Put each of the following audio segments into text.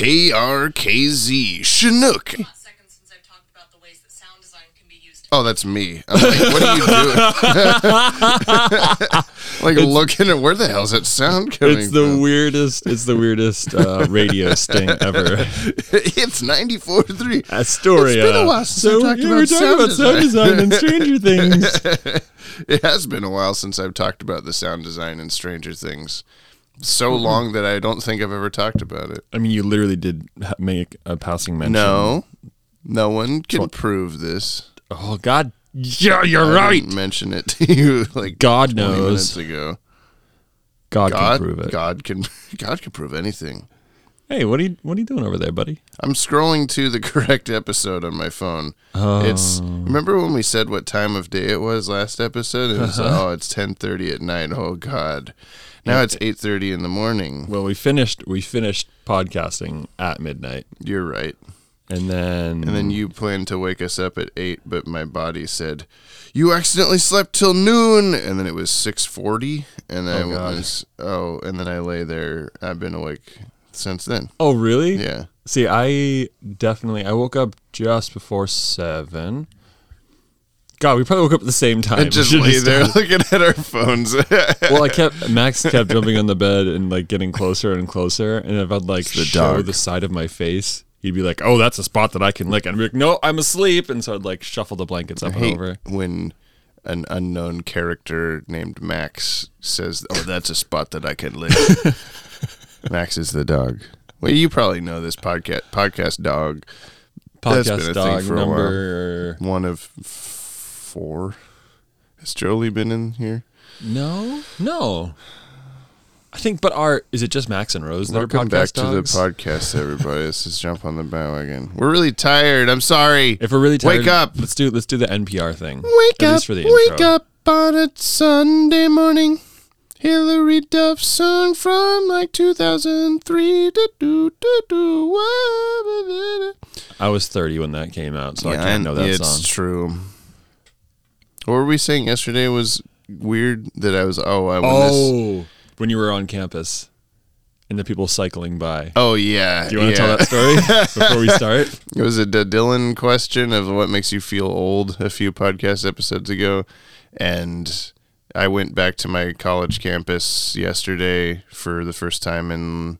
KRKZ Chinook. hot second since I've talked about the ways that sound design can be used. Oh, that's me. I'm like, what are you doing? like looking at where the hell's that sound coming It's the from? weirdest. It's the weirdest uh, radio sting ever. it's 94.3. Astoria. It's been a while since so I talked yeah, about we're talking sound about sound design and Stranger Things. It has been a while since I've talked about the sound design in Stranger Things. So Mm-hmm. long that I don't think I've ever talked about it. I mean, you literally did ha- make a passing mention. No, no one can prove this. Oh God. Yeah, you're I right. didn't mention it to you like God 20 knows. minutes ago. God, God, can prove it. God can, God can prove anything. Hey, what are you what are you doing over there, buddy? I'm scrolling to the correct episode on my phone. It's remember when we said what time of day it was last episode? It was oh, it's 10:30 at night. Oh God, now it's 8:30 in the morning. Well, we finished we finished podcasting at midnight, You're right. and then And then you planned to wake us up at eight, but my body said you accidentally slept till noon, and then it was 6:40, and I Oh, God. was oh, and then I lay there. I've been awake since then. oh really? Yeah. See, I definitely I woke up just before seven. God, we probably woke up at the same time. And just lay there looking at our phones. well, I kept Max kept jumping on the bed and like getting closer and closer, and if I'd like the show dog. the side of my face, he'd be like, "Oh, that's a spot that I can lick," and I'd be like, "No, I'm asleep," and so I'd like shuffle the blankets up and hate over. when an unknown character named Max says, "Oh, that's a spot that I can lick." Max is the dog. Well, you probably know this podcast podcast dog. That's been a Podcast thing dog for a while. number One of four. Has Jolie been in here? no, no. I think, but are is it just Max and Rose that Welcome back dogs? to the podcast, everybody. Let's just jump on the bandwagon. We're really tired. I'm sorry. If we're really tired, Wake up. Let's do let's do the NPR thing. Wake up, for the wake up on a Sunday morning. Hilary Duff song from like 2003. Do, do, do, do, wah, I was 30 when that came out, so I can't know that it's song. It's true. What were we saying yesterday was weird that I was, oh, I when this, Oh, when you were on campus and the people cycling by. oh, yeah. Do you want to yeah. tell that story before we start? It was a D- Dylan question of what makes you feel old a few podcast episodes ago. And I went back to my college campus yesterday for the first time in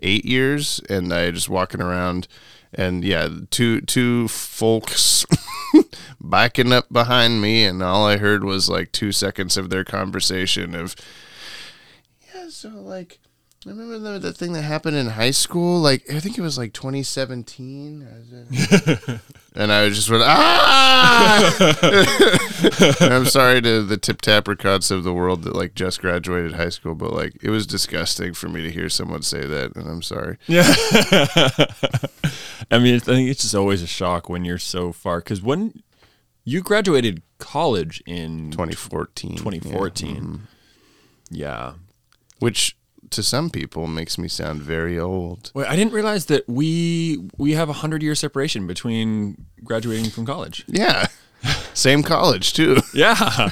eight years. And I just walking around and yeah, two two folks backing up behind me and all I heard was like two seconds of their conversation of Yeah, so like I remember the, the thing that happened in high school. Like I think it was like 2017, and I just went ah. I'm sorry to the tip tapricots of the world that like just graduated high school, but like it was disgusting for me to hear someone say that, and I'm sorry. Yeah. I mean, I think it's just always a shock when you're so far. Because when you graduated college in 2014, 2014, yeah. yeah. Mhm. which to some people makes me sound very old. Wait, I didn't realize that we we have a hundred year separation between graduating from college. Yeah, same college too. Yeah.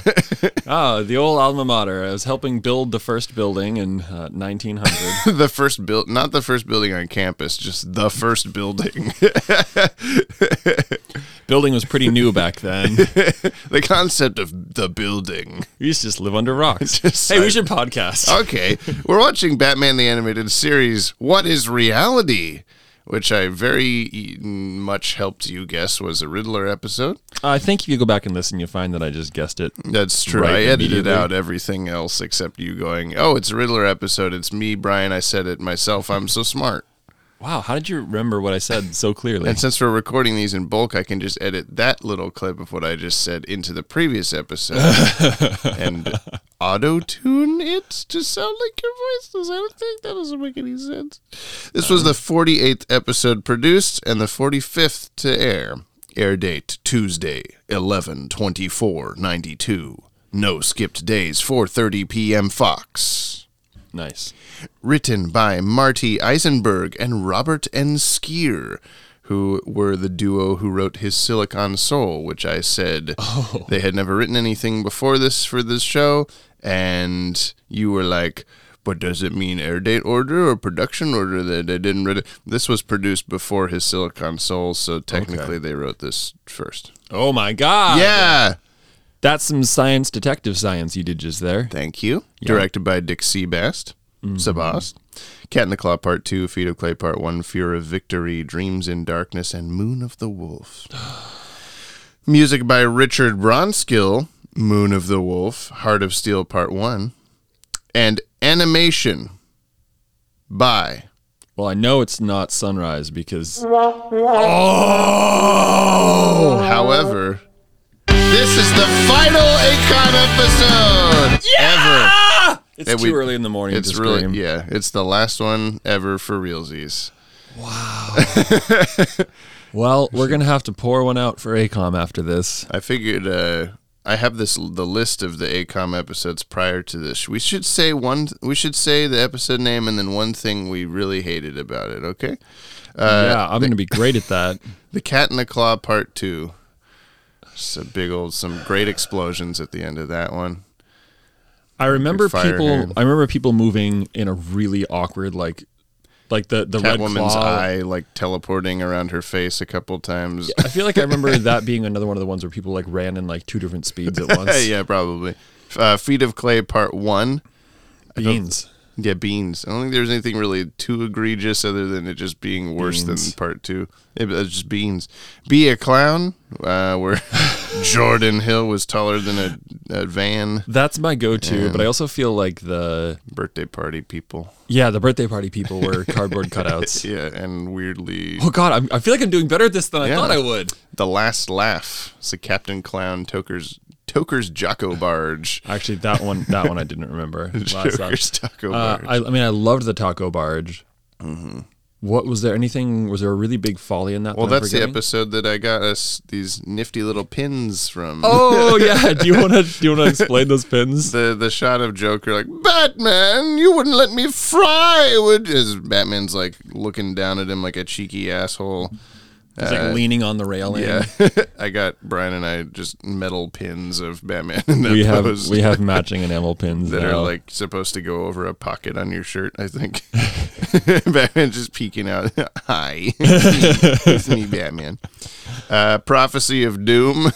oh, the old alma mater. I was helping build the first building in uh, 1900. the first build, not the first building on campus, just the first building. building was pretty new back then. the concept of the building. We used to just live under rocks. Just hey, we like- should podcast. Okay, we're watching Batman the Animated Series. What is reality? Which I very much helped you guess was a Riddler episode. I think if you go back and listen, you'll find that I just guessed it. That's true. Right, I edited out everything else except you going, "Oh, it's a Riddler episode. It's me, Brian. I said it myself. I'm so smart." Wow, how did you remember what I said so clearly? And since we're recording these in bulk, I can just edit that little clip of what I just said into the previous episode and auto tune it to sound like your voice. Does that think that doesn't make any sense? This was the 48th episode produced and the 45th to air. Air date Tuesday, 11 24 92. No skipped days, 4:30 p.m. Fox. nice. Written by Marty Isenberg and Robert N. Skir, who were the duo who wrote his Silicon Soul, which I said oh. they had never written anything before this for this show, and you were like, but does it mean air date order or production order that they didn't read it? This was produced before his Silicon Soul, so technically they wrote this first. Oh my god. yeah. That's some science detective science you did just there. Thank you. Directed by Dick Sebast. Mm-hmm. Sebast. Cat in the Claw Part 2, Feet of Clay Part 1, Fear of Victory, Dreams in Darkness, and Moon of the Wolf. Music by Richard Bronskill, Moon of the Wolf, Heart of Steel Part 1. And animation by. Well, I know it's not sunrise because oh! However, this is the final AKOM episode ever. It's And too we- early in the morning It's to really scream. yeah. It's the last one ever for realsies. Wow. well, we're gonna have to pour one out for AKOM after this. I figured uh, I have this the list of the AKOM episodes prior to this. We should say one. We should say the episode name and then one thing we really hated about it. Okay. Uh, yeah, I'm gonna be great at that. The Cat in the Claw Part Two. Just a big old, some great explosions at the end of that one. I remember people. hand. I remember people moving in a really awkward, like, like the the red woman's claw. eye like teleporting around her face a couple times. I feel like I remember that being another one of the ones where people like ran in like two different speeds at once. yeah, probably. Uh, Feet of Clay Part One. Beans. Yeah, beans. I don't think there's anything really too egregious other than it just being worse Beans. than part two. It was just beans. Be a clown, uh, where Jordan Hill was taller than a, a van. That's my go-to, but I also feel like the Birthday party people. yeah the birthday party people were cardboard cutouts. Yeah, and weirdly, Oh God, I'm, I feel like I'm doing better at this than I thought I would. the last laugh. It's a Captain Clown Toker's Toker's Jocko Barge. Actually, that one that one I didn't remember. Joker's Taco Uh, Barge. I, I mean, I loved the taco barge. Mm-hmm. What was there? Anything? Was there a really big folly in that? well, that that's the episode that I got us these nifty little pins from. Oh yeah. Do you want to do you want to explain those pins? the the shot of Joker like Batman, you wouldn't let me fry, would? As Batman's like looking down at him like a cheeky asshole. It's like leaning on the railing. Uh, Yeah, I got Brian and I just metal pins of Batman in that we have pose we have matching enamel pins that now. are like supposed to go over a pocket on your shirt. I think Batman just peeking out. Hi, it's me, it's me, Batman. Uh, Prophecy of Doom,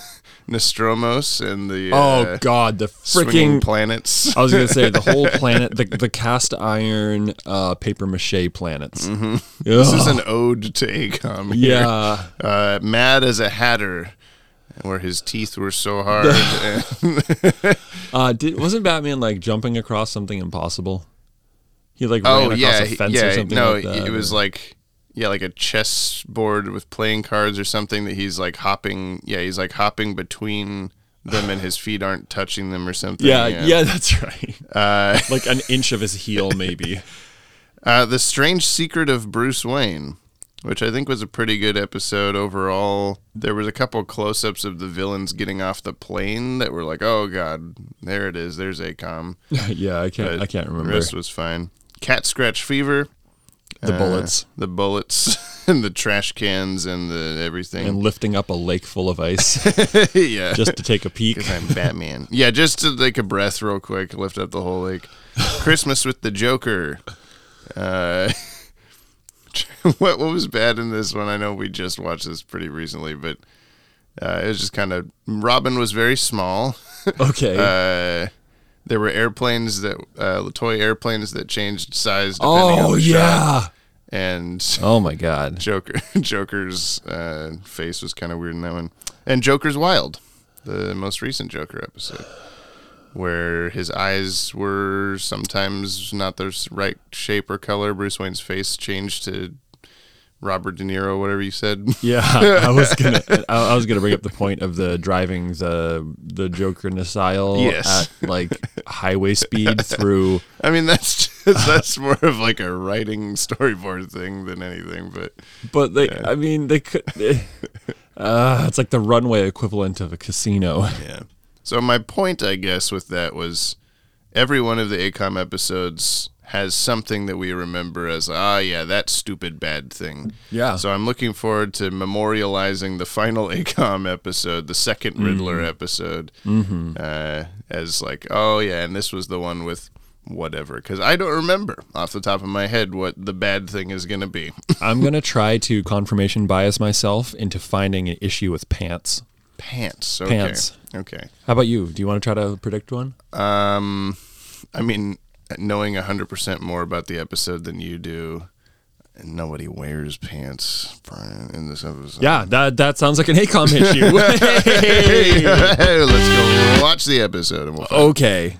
Nostromos, and the oh uh, God, the freaking. planets. I was gonna say the whole planet, the the cast iron uh, paper mache planets. Mm-hmm. This is an ode to AKOM. Yeah. Uh, Mad as a Hatter, where his teeth were so hard. Uh, did wasn't Batman like jumping across something impossible? He like ran oh across yeah, a fence yeah. or something no, like that. it was or- like yeah, like a chess board with playing cards or something that he's like hopping. Yeah, he's like hopping between them, and his feet aren't touching them or something. yeah, yeah, that's right. Uh, like an inch of his heel, maybe. uh, the Strange Secret of Bruce Wayne. Which I think was a pretty good episode overall. There was a couple close-ups of the villains getting off the plane that were like, "Oh God, there it is. There's AKOM." yeah, I can't. But I can't The remember. rest was fine. Cat scratch fever. The uh, bullets. The bullets and the trash cans and the everything. and lifting up a lake full of ice yeah. just to take a peek. because I'm Batman. yeah, just to take a breath real quick, lift up the whole lake. Christmas with the Joker. Uh, what what was bad in this one? I know we just watched this pretty recently, but uh, it was just kind of Robin was very small. Okay. There were airplanes that uh, toy airplanes that changed size. Depending on oh the shot. yeah. and Oh my god. Joker Joker's uh, face was kind of weird in that one, and Joker's Wild, the most recent Joker episode, where his eyes were sometimes not the right shape or color. Bruce Wayne's face changed to Robert De Niro, whatever you said. Yeah, I was gonna. I, I was gonna bring up the point of the driving the the Joker Nihil Yes. at like highway speed through. I mean, that's just, that's more of like a writing storyboard thing than anything, but But they, I mean, they could. uh, it's like the runway equivalent of a casino. Yeah. So my point, I guess, with that was every one of the AKOM episodes has something that we remember as ah yeah that stupid bad thing. Yeah. So I'm looking forward to memorializing the final AKOM episode, the second Riddler episode, uh, as like oh yeah, and this was the one with whatever because I don't remember off the top of my head what the bad thing is going to be. I'm gonna try to confirmation bias myself into finding an issue with pants. Pants. Okay. Pants. Okay. How about you? Do you want to try to predict one? Um, I mean, knowing hundred percent more about the episode than you do, nobody wears pants, Brian, in this episode. Yeah, that that sounds like an AKOM issue. Hey, Hey! let's go watch the episode and we'll find okay.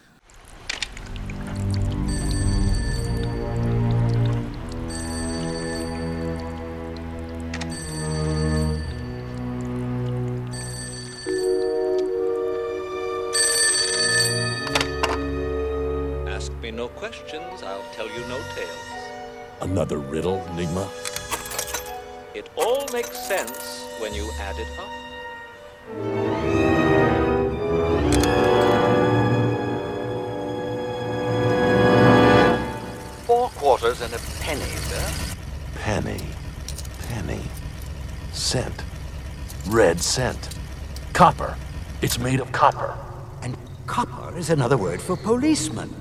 Another riddle, Nygma? It all makes sense when you add it up. Four quarters and a penny, sir. Penny. Penny. Cent. Red cent. Copper. It's made of copper. And copper is another word for policeman.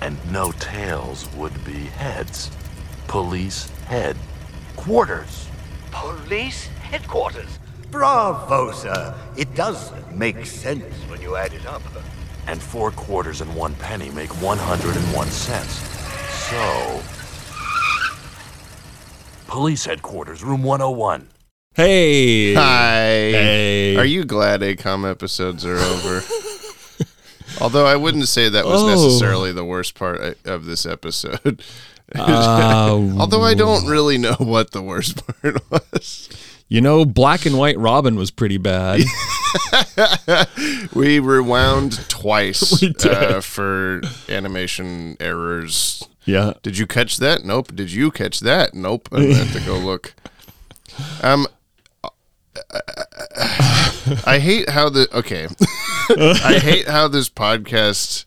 And no tails would be heads. Police head. Quarters. Police headquarters. Bravo, sir. It does make sense when you add it up. And four quarters and one penny make 101 cents. So. Police headquarters, room 101. Hey. Hi. Hey. Are you glad AKOM episodes are over? Although I wouldn't say that was Oh. necessarily the worst part uh, of this episode. Uh, Although I don't really know what the worst part was. you know, black and white Robin was pretty bad. We rewound twice We. Uh, for animation errors. yeah. Did you catch that? Nope. Did you catch that? Nope. I'm have to go look. Um, I hate how the okay. I hate how this podcast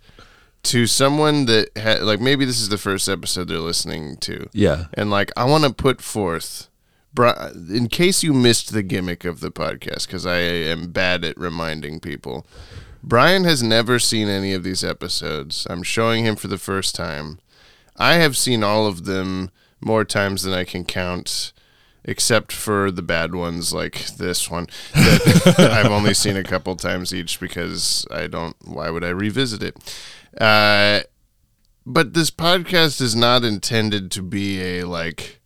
to someone that ha- like maybe this is the first episode they're listening to. Yeah. And like I want to put forth in case you missed the gimmick of the podcast cuz I am bad at reminding people. Brian has never seen any of these episodes. I'm showing him for the first time. I have seen all of them more times than I can count, except for the bad ones like this one that I've only seen a couple times each because I don't. Why would I revisit it? Uh, but this podcast is not intended to be a like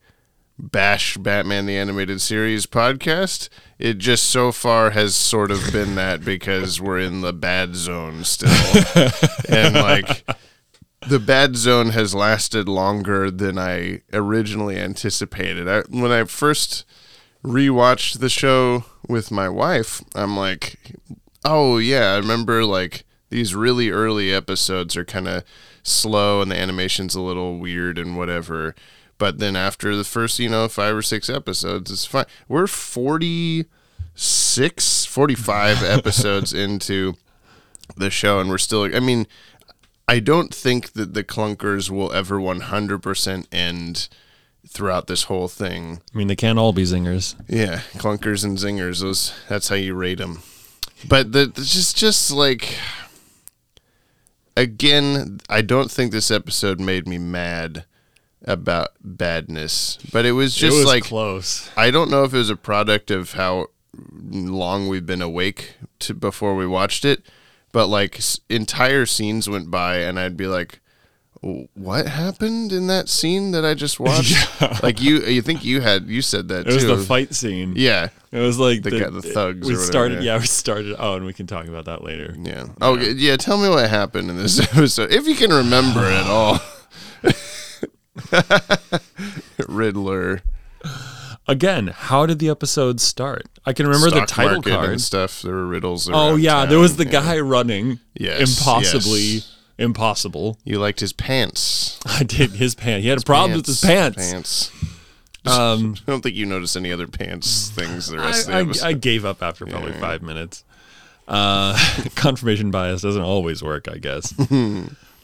bash Batman the Animated Series podcast. It just so far has sort of been that because we're in the bad zone still. and like the bad zone has lasted longer than I originally anticipated. I, when I first rewatched the show with my wife, I'm like, oh yeah, I remember like these really early episodes are kind of slow and the animation's a little weird and whatever. But then after the first, you know, five or six episodes, it's fine. We're 46, 45 episodes into the show and we're still, I mean, I don't think that the clunkers will ever 100% end throughout this whole thing. I mean, they can't all be zingers. Yeah, clunkers and zingers. Those that's how you rate them. But the the- just just like again, I don't think this episode made me mad about badness, but it was just it was like close. I don't know if it was a product of how long we've been awake to before we watched it, but like s- entire scenes went by and I'd be like "W- what happened in that scene that I just watched? Like you you think you had you said that It was too. the fight scene. Yeah. It was like The guy- the thugs We started. yeah. Yeah. we started. Oh, and we can talk about that later. Yeah. Oh, yeah. yeah. Tell me what happened in this episode, if you can remember at all. Riddler. Again, how did the episode start? I can remember the title card. and stuff. There were riddles. Oh yeah, there was the yeah. guy running. Yes, impossibly yes. Impossible. You liked his pants. I did his pants. He had a problem with his pants. Pants. Um, I don't think you noticed any other pants things the rest I, of the episode. I, I gave up after probably Yeah. five minutes. Uh, confirmation bias doesn't always work, I guess.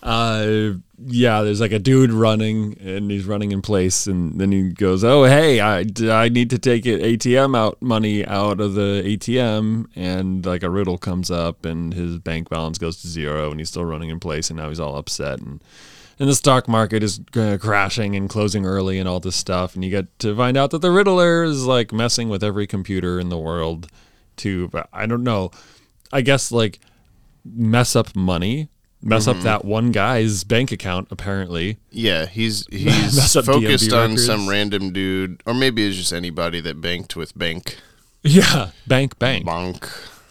Uh, yeah, there's like a dude running, and he's running in place, and then he goes, "Oh, hey, I, I need to take it ATM out money out of the ATM," and like a riddle comes up, and his bank balance goes to zero, and he's still running in place, and now he's all upset, and and the stock market is crashing and closing early and all this stuff. And you get to find out that the Riddler is like messing with every computer in the world to, I don't know. I guess like mess up money, mess up that one guy's bank account, apparently. Yeah, he's he's focused on records. some random dude, or maybe it's just anybody that banked with bank Yeah. Bank, bank. bonk.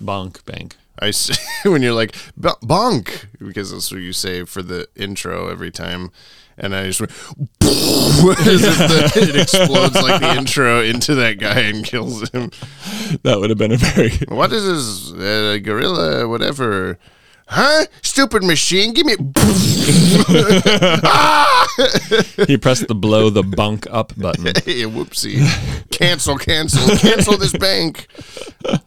Bonk, bank. i see when you're like bonk because that's what you say for the intro every time, and I just went the, it explodes like the intro into that guy and kills him. That would have been a very. What is this uh, gorilla? Whatever. Huh? Stupid machine! Give me. he pressed the blow the bunk up button. Hey, whoopsie! Cancel! Cancel! Cancel this bank!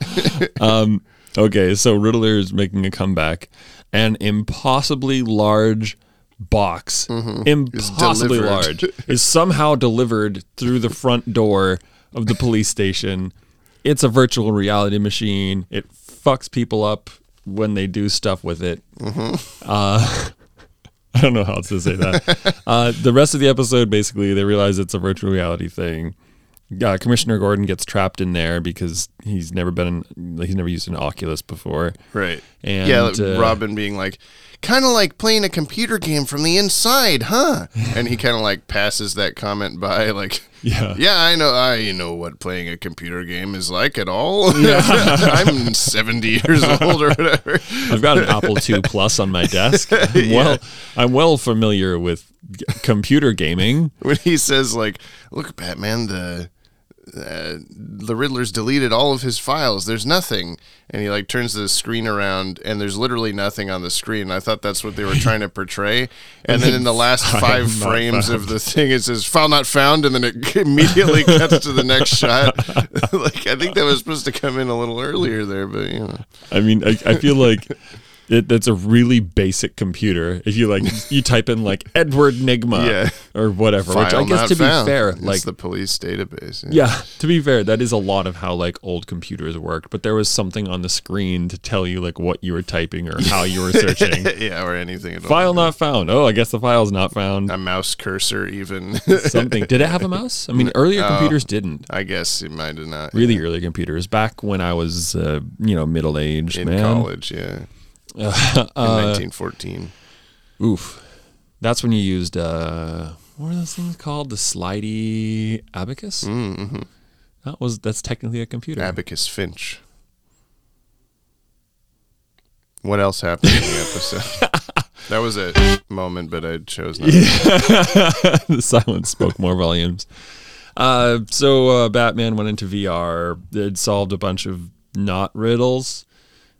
Um, okay, so Riddler is making a comeback. An impossibly large box, mm-hmm. impossibly delivered. large, is somehow delivered through the front door of the police station. It's a virtual reality machine. It fucks people up when they do stuff with it. Uh, I don't know how else to say that. uh, the rest of the episode, basically, they realize it's a virtual reality thing. Uh, Commissioner Gordon gets trapped in there because he's never been in, he's never used an Oculus before. Right. And, yeah, like uh, Robin being like, kind of like playing a computer game from the inside, huh? and he kind of like passes that comment by, like, Yeah. yeah, I know, I know what playing a computer game is like at all. I'm 70 years old or whatever. I've got an Apple II Plus on my desk. I'm well, I'm well familiar with g- computer gaming. When he says like, look, Batman, the uh, the Riddler's deleted all of his files. There's nothing, and he like turns the screen around, and there's literally nothing on the screen. I thought that's what they were trying to portray, and then in the last five frames of the thing, it says "file not found," and then it immediately cuts to the next shot. like I think that was supposed to come in a little earlier there, but you know, I mean, I, I feel like it, that's a really basic computer. If you like, you type in like Edward Nygma Yeah. or whatever, which I guess to be found. fair, It's like the police database. Yeah, to be fair, that is a lot of how like old computers worked. But there was something on the screen to tell you like what you were typing or how you were searching. yeah, or anything at all. File not found. Oh, I guess the file's not found. a mouse cursor, even. Something. Did it have a mouse? I mean, earlier computers didn't. I guess it might have not. Really early computers. Back when I was, uh, you know, middle aged, in man. college, yeah. in 1914. Oof. That's when you used uh, what are those things called? The slidey abacus. Mm-hmm. That was that's technically a computer. Abacus Finch. What else happened in the episode? that was a moment, but I chose not. to. the silence spoke more volumes. Uh, so uh, Batman went into VR. It solved a bunch of not riddles.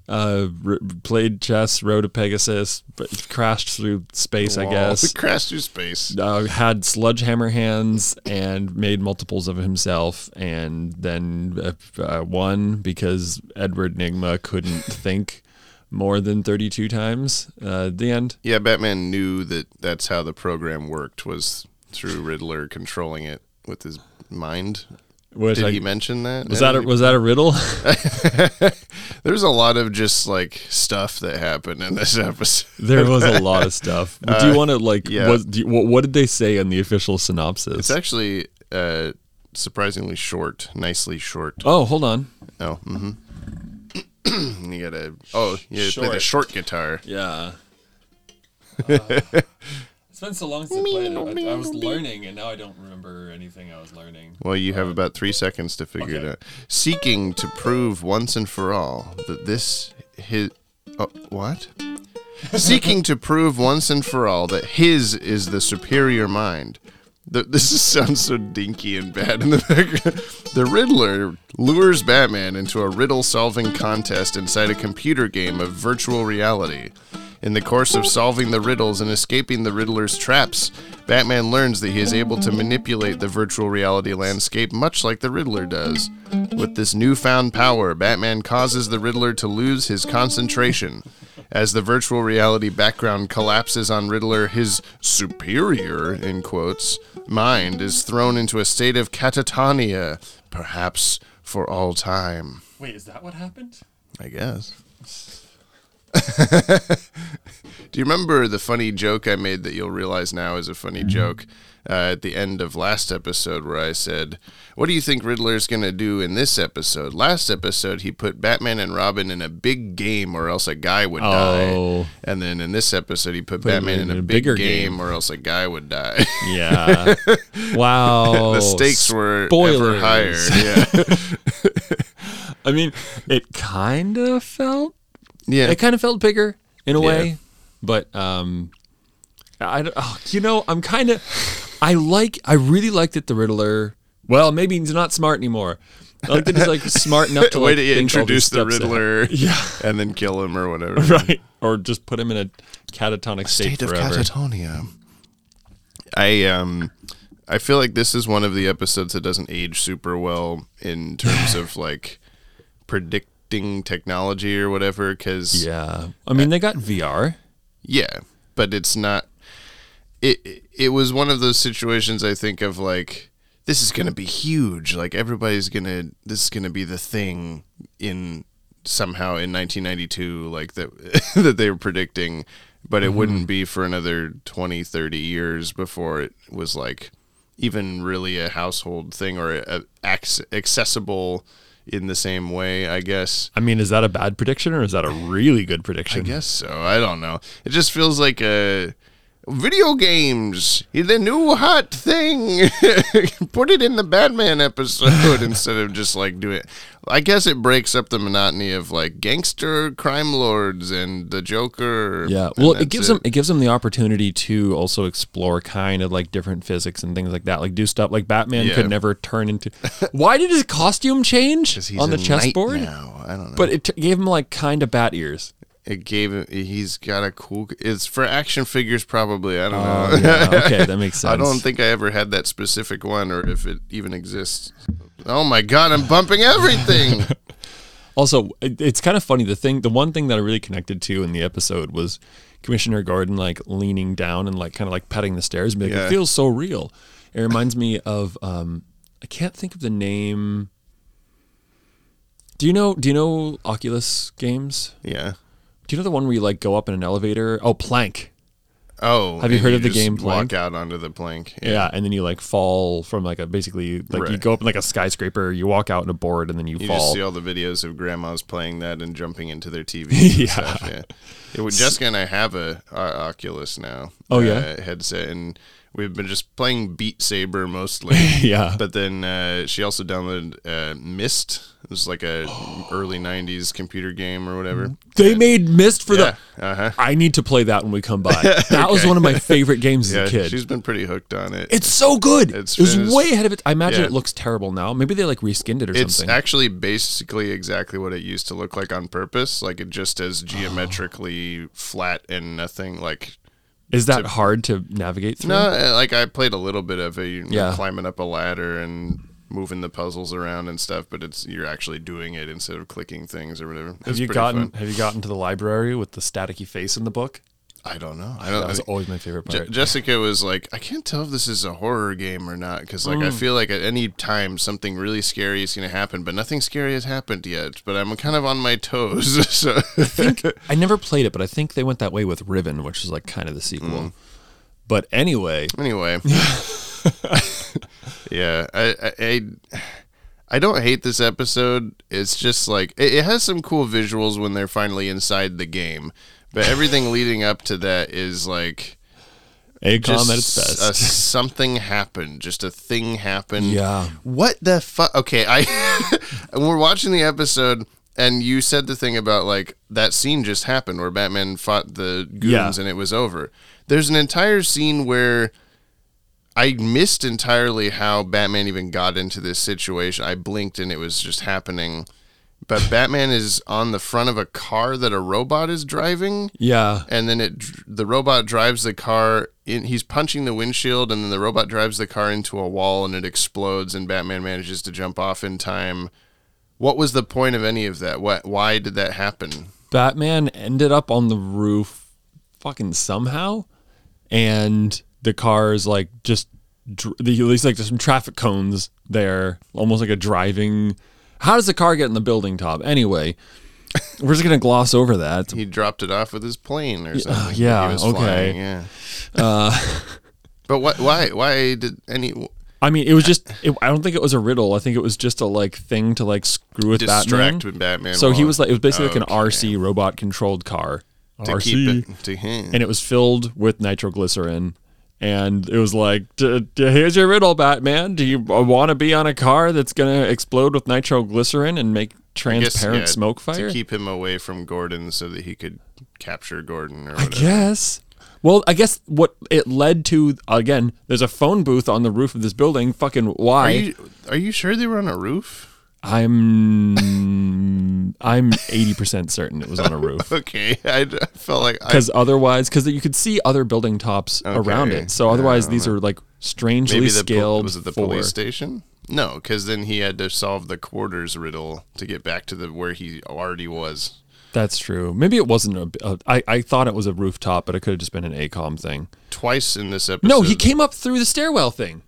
Uh, r- played chess, rode a Pegasus, but crashed through space. I guess. we crashed through space. Uh, had sledgehammer hands and made multiples of himself, and then uh, uh, won because Edward Nygma couldn't think more than thirty-two times. Uh, at the end. Yeah, Batman knew that that's how the program worked was through Riddler controlling it with his mind. Which Did I- he mention that? Was that a, was that a riddle? There's a lot of just like stuff that happened in this episode. There was a lot of stuff. do you want to like? Uh, yeah. Do you, what, what did they say in the official synopsis? It's actually uh, surprisingly short, nicely short. oh, hold on. Oh, mm-hmm. you gotta. Oh, you play the Short. short guitar. Yeah. It's been so long since I played it. I, I was learning, and now I don't remember anything I was learning. Well, you have uh, about three seconds to figure it out. Seeking to prove once and for all that this his. Oh, what? Seeking to prove once and for all that his is the superior mind. The, this is, sounds so dinky and bad in the background. The Riddler lures Batman into a riddle solving contest inside a computer game of virtual reality. In the course of solving the riddles and escaping the Riddler's traps, Batman learns that he is able to manipulate the virtual reality landscape much like the Riddler does. With this newfound power, Batman causes the Riddler to lose his concentration. As the virtual reality background collapses on Riddler, his superior, in quotes, mind is thrown into a state of catatonia, perhaps for all time. Wait, is that what happened? I guess. Do you remember the funny joke I made that you'll realize now is a funny Mm-hmm. joke uh, at the end of last episode where I said, What do you think Riddler's going to do in this episode? Last episode, he put Batman and Robin in a big game or else a guy would Oh. die. And then in this episode, he put Put Batman in in a big bigger game, game. or else a guy would die. Yeah. wow. the stakes were ever higher. Yeah. I mean, it kind of felt yeah. it kind of felt bigger in a Yeah. way, but um, I don't. Oh, you know, I'm kind of. I like. I really like that the Riddler. Well, maybe he's not smart anymore. I like that he's like smart enough to Way like, to introduce the steps ahead. Riddler Yeah. and then kill him or whatever. right? Or just put him in a catatonic state, state of forever. catatonia. I um I feel like this is one of the episodes that doesn't age super well in terms of like predicting technology or whatever cuz yeah, I mean they got VR. yeah, but it's not it it was one of those situations I think of like this is going to be huge like everybody's going to this is going to be the thing in somehow in 1992 like that that they were predicting but it mm-hmm. wouldn't be for another 20 30 years before it was like even really a household thing or a, ac- accessible in the same way I guess I mean, is that a bad prediction or is that a really good prediction? I guess so. I don't know. It just feels like a video games, the new hot thing. Put it in the Batman episode instead of just like do It. I guess it breaks up the monotony of like gangster crime lords and the Joker. Yeah, well, it gives them it gives them the opportunity to also explore kind of like different physics and things like that. Like do stuff like Batman Yeah. could never turn into. Why did his costume change on the chessboard? now. I don't know. But it t- gave him like kind of bat ears. It gave him. He's got a cool. It's for action figures, probably. I don't Oh, know. yeah, okay, that makes sense. I don't think I ever had that specific one, or if it even exists. Oh my god, I'm bumping everything. Also, it, it's kind of funny. The thing, the one thing that I really connected to in the episode was Commissioner Gordon like leaning down and like kind of like petting the stairs. Like, Yeah. It feels so real. It reminds me of um, I can't think of the name. Do you know? Do you know Oculus games? yeah. Do you know the one where you like go up in an elevator? Oh, Plank. Oh, Have you heard of the game Walk out onto the plank. Yeah. and then you like fall from like a basically like you go up in like a skyscraper, you walk out in a board, and then you, You fall. just see all the videos of grandmas playing that and jumping into their TV. Yeah. Stuff. Yeah. It Jessica and I have a, uh Oculus now. Oh, uh, yeah? headset, and we've been just playing Beat Saber mostly. yeah, But then uh, she also downloaded uh, Myst. It was like a early '90s computer game or whatever. they made Myst for yeah, the. uh huh. I need to play that when we come by. That was one of my favorite games as a kid. she's been pretty hooked on it. It's so good. It's it was finished. way ahead of it. I imagine Yeah. it looks terrible now. Maybe they like reskinned it or It's something. It's actually basically exactly what it used to look like on purpose. Like it just as geometrically flat and nothing. Like Is that hard to navigate through? no, uh, like I played a little bit of it. You know, Yeah. climbing up a ladder and moving the puzzles around and stuff. But it's you're actually doing it instead of clicking things or whatever. Have It's you gotten fun. Have you gotten to the library with the staticky face in the book? I don't know. I don't. That was I- always my favorite Je- part. Jessica was like, I can't tell if this is a horror game or not because, like, Mm. I feel like at any time something really scary is going to happen, but nothing scary has happened yet. But I'm kind of on my toes. so I think I never played it, but I think they went that way with Riven, which is like kind of the sequel. Mm. But anyway, anyway, yeah, I, I, I, I don't hate this episode. It's just like it has some cool visuals when they're finally inside the game, but everything leading up to that is like. AKOM at its best. a- something happened. Just a thing happened. Yeah. What the fuck? Okay, I we're watching the episode, and you said the thing about like that scene just happened where Batman fought the goons Yeah. and it was over. There's an entire scene where I missed entirely how Batman even got into this situation. I blinked and it was just happening. But Batman is on the front of a car that a robot is driving. Yeah. and then it the robot drives the car in he's punching the windshield and then the robot drives the car into a wall and it explodes and batman manages to jump off in time. What was the point of any of that? What why did that happen? Batman ended up on the roof fucking somehow. And the car is like just at least like there's some traffic cones there almost like a driving how does the car get in the building top anyway we're just gonna gloss over that. He dropped it off with his plane or something. when yeah, okay. flying, yeah. Uh, but what? Why? Why did any I mean, it was just. It, I don't think it was a riddle. I think it was just a like thing to like screw with distract Batman. with Batman? So he was like, it was basically like an RC robot controlled car. to RC. it to him. and it was filled with nitroglycerin. And it was like, "D- d- here's your riddle, Batman. Do you uh, want to be on a car that's going to explode with nitroglycerin and make I guess, transparent yeah, smoke fire? to keep him away from Gordon so that he could capture Gordon or I guess. Well, I guess what it led to again. There's a phone booth on the roof of this building. Fucking Are why? you are you sure they were on a roof? I'm I'm eighty percent certain it was on a roof. Okay, I, I felt like Because otherwise, because you could see other building tops around it. So otherwise, these know. are like strangely maybe the scaled. was it the for- police station? No, because then he had to solve the quarters riddle to get back to the where he already was. That's true. Maybe it wasn't a. a I I thought it was a rooftop, but it could have just been an AKOM thing. Twice in this episode. No, he came up through the stairwell thing.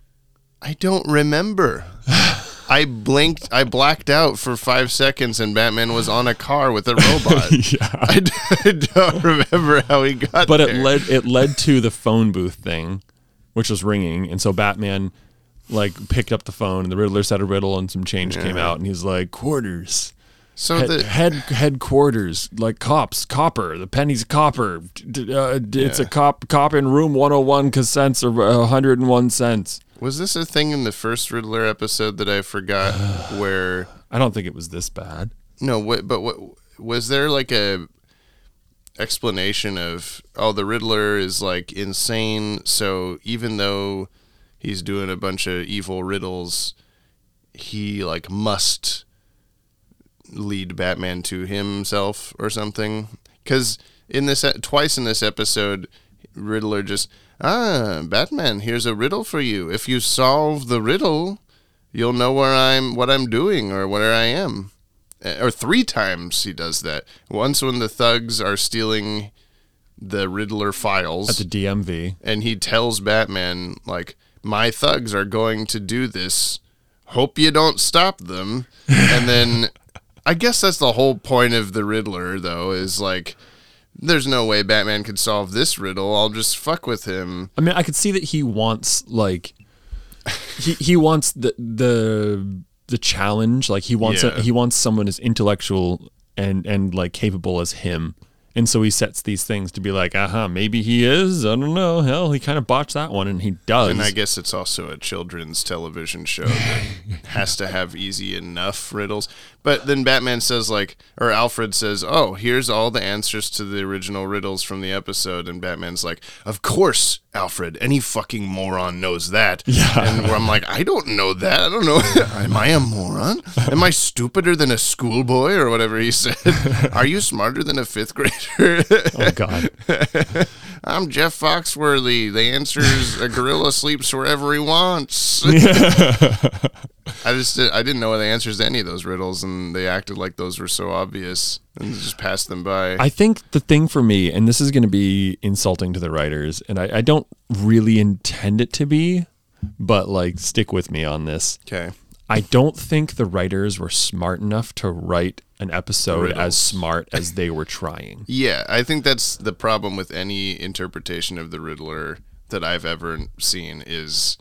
I don't remember. I blinked. I blacked out for five seconds, and Batman was on a car with a robot. Yeah. I, d- I don't remember how he got But there. it led it led to the phone booth thing, which was ringing, and so Batman like picked up the phone, and the Riddler said a riddle, and some change came out, and he's like quarters. So Head, the head headquarters like cops copper the penny's copper uh, it's a cop cop in room 101 cause cents or 101 cents was this a thing in the first Riddler episode that I forgot where? i don't think it was this bad No, what? But what was there like a explanation of? Oh, the Riddler is like insane. So even though he's doing a bunch of evil riddles, he like must lead Batman to himself or something. Because in this twice in this episode, Riddler just ah Batman, here's a riddle for you. If you solve the riddle, you'll know where I'm, what I'm doing, or where I am. Or three times he does that. Once when the thugs are stealing the Riddler files at the dmv and he tells Batman like my thugs are going to do this. Hope you don't stop them. and then I guess that's the whole point of the Riddler though is like there's no way Batman could solve this riddle. I'll just fuck with him. i mean i could see that he wants like he he wants the the the challenge like he wants Yeah. a, he wants someone as intellectual and and like capable as him and so he sets these things to be like uh-huh maybe he is i don't know hell he kind of botched that one and he does And I guess it's also a children's television show that has to have easy enough riddles. But then Batman says, like, or Alfred says, Oh, here's all the answers to the original riddles from the episode. And Batman's like, Of course, Alfred. Any fucking moron knows that. Yeah. And where I'm like, I don't know that. I don't know. Am I a moron? Am I stupider than a schoolboy or whatever he said? Are you smarter than a fifth grader? oh god I'm Jeff Foxworthy. The answer is a gorilla sleeps wherever he wants. I just I didn't know the answers to any of those riddles, and they acted like those were so obvious and just passed them by. I think the thing for me, and this is going to be insulting to the writers, and I, I don't really intend it to be, but like stick with me on this. okay. I don't think the writers were smart enough to write an episode Riddles. as smart as they were trying. Yeah, I think that's the problem with any interpretation of the Riddler that I've ever seen is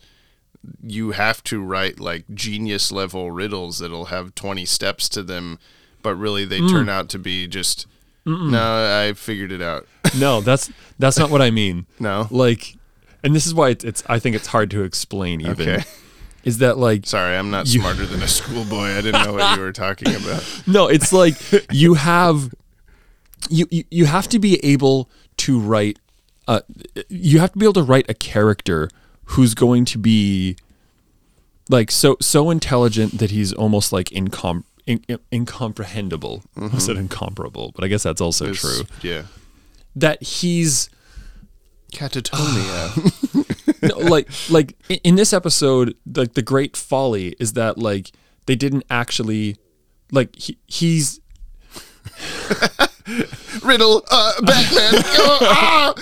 you have to write like genius level riddles that'll have 20 steps to them, but really they turn out to be just no, I figured it out. No, that's that's not what I mean. No? like, and this is why it's, it's I think it's hard to explain. Even Okay. is that like Sorry, I'm not You- smarter than a schoolboy. I didn't know what you were talking about. No, it's like you have you, you you have to be able to write uh you have to be able to write a character who's going to be like so so intelligent that he's almost like incom in, in- incomprehensible. I mm-hmm. said incomparable, but I guess that's also It's- true. Yeah. That he's Catatonia. no, like like in this episode like the great folly is that like they didn't actually like he, he's Riddle, uh, Batman. oh, ah!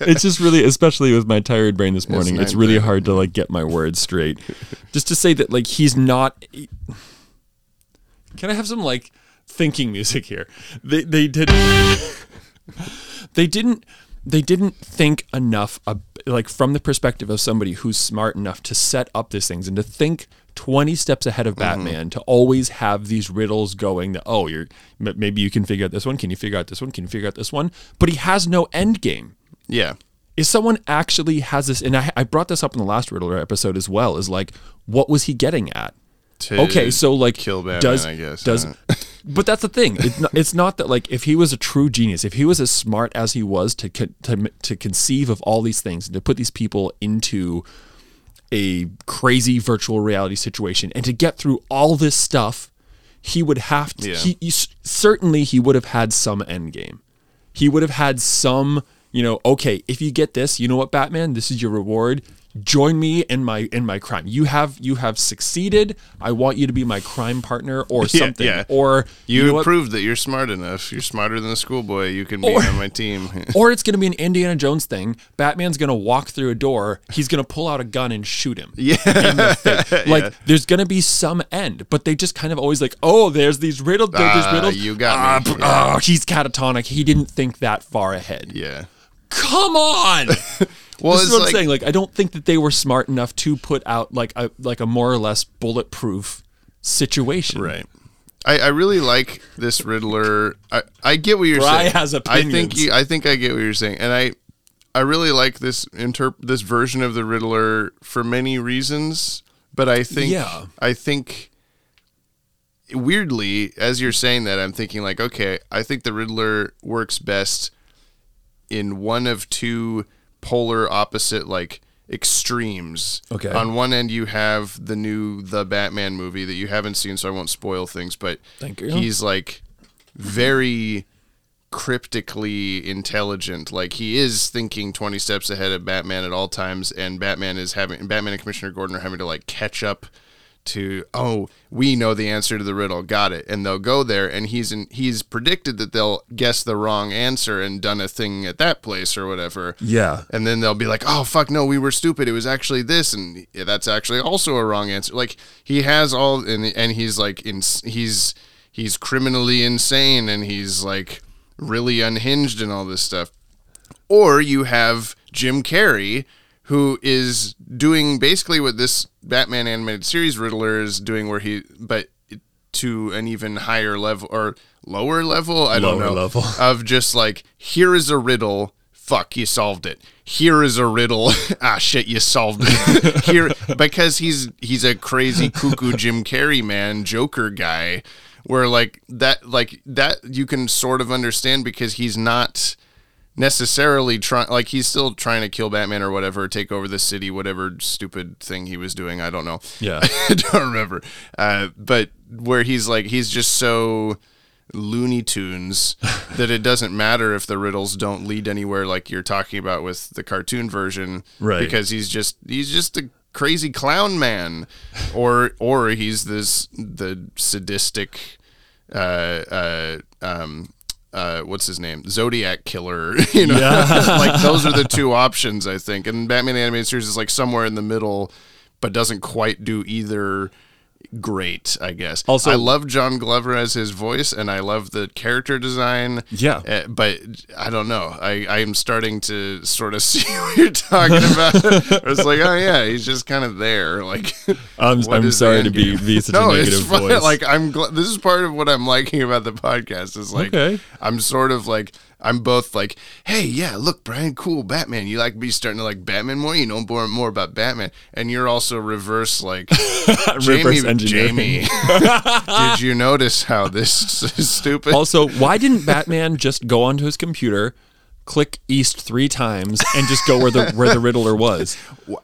it's just really especially with my tired brain this morning it's, really 9:30. hard to like get my words straight just to say that like he's not can i have some like thinking music here. They they did they didn't they didn't think enough like from the perspective of somebody who's smart enough to set up these things and to think 20 steps ahead of mm-hmm. Batman to always have these riddles going that oh you're m- maybe you can figure out this one can you figure out this one can you figure out this one but he has no end game Yeah. if someone actually has this and I, I brought this up in the last riddler episode as well is like what was he getting at okay so like kill Batman, does I guess. does huh? but that's the thing it's not, it's not that like if he was a true genius if he was as smart as he was to to to conceive of all these things and to put these people into a crazy virtual reality situation. And to get through all this stuff he would have to Yeah. he, he certainly he would have had some end game he would have had some you know okay if you get this you know what batman? This is your reward join me in my in my crime you have you have succeeded i want you to be my crime partner or something yeah. or You, know proved that you're smart enough. You're smarter than a schoolboy. You can be Or- on my team. or it's going to be an Indiana Jones thing. Batman's going to walk through a door. He's going to pull out a gun and shoot him. Yeah. the. Like there's going to be some end, but they just kind of always like, oh, there's these riddles. There's Ah, riddles. you got me. b- Oh, he's catatonic. He didn't think that far ahead. yeah. Come on. Well, this is what like, I'm saying. Like, I don't think that they were smart enough to put out like a like a more or less bulletproof situation. Right. I, I really like this Riddler. I, I get what you're saying. has I think you, I think I get what you're saying, and I I really like this interp this version of the Riddler for many reasons. But I think Yeah. I think weirdly, as you're saying that, I'm thinking like, okay, I think the Riddler works best in one of two polar opposite like extremes. Okay. On one end you have the new The Batman movie that you haven't seen so I won't spoil things, but Thank you. he's like very cryptically intelligent. Like he is thinking 20 steps ahead of Batman at all times and Batman is having Batman and Commissioner Gordon are having to like catch up to oh we know the answer to the riddle. Got it. And they'll go there and he's in he's predicted that they'll guess the wrong answer and done a thing at that place or whatever. Yeah. and then they'll be like oh fuck no we were stupid. It was actually this. And yeah, that's actually also a wrong answer. Like he has all and and he's like in he's he's criminally insane and he's like really unhinged and all this stuff. Or you have Jim Carrey, who is doing basically what this Batman animated series Riddler is doing, where he, but to an even higher level or lower level, I don't Lower know, level. of just like, here is a riddle. Fuck, you solved it. Here is a riddle. ah, shit, you solved it. Here, because he's he's a crazy cuckoo Jim Carrey man, Joker guy, where like that, like that you can sort of understand because he's not necessarily trying like he's still trying to kill batman or whatever take over the city whatever stupid thing he was doing i don't know Yeah. i don't remember uh, but where he's like he's just so looney tunes that it doesn't matter if the riddles don't lead anywhere like you're talking about with the cartoon version Right. because he's just he's just a crazy clown man or or he's this the sadistic uh uh um uh what's his name? Zodiac killer you know? Like those are the two options i think. And batman the animated series is like somewhere in the middle but doesn't quite do either great i guess Also- i love john glover as his voice and i love the character design Yeah. uh, but I don't know. I, I am starting to sort of see what you're talking about. it's like, oh yeah, he's just kind of there. Like, I'm, I'm sorry to be, be such no, a negative voice. Like, I'm glad. This is part of what I'm liking about the podcast. Is like, Okay. I'm sort of like, I'm both like, hey, yeah, look, Brian, cool, Batman. You like me starting to like Batman more. You know more more about Batman, and you're also reverse like Reverse Jamie. engineering. Jamie, did you notice how this is stupid? Also, why didn't Batman just go onto his computer, click east three times, and just go where the where the Riddler was?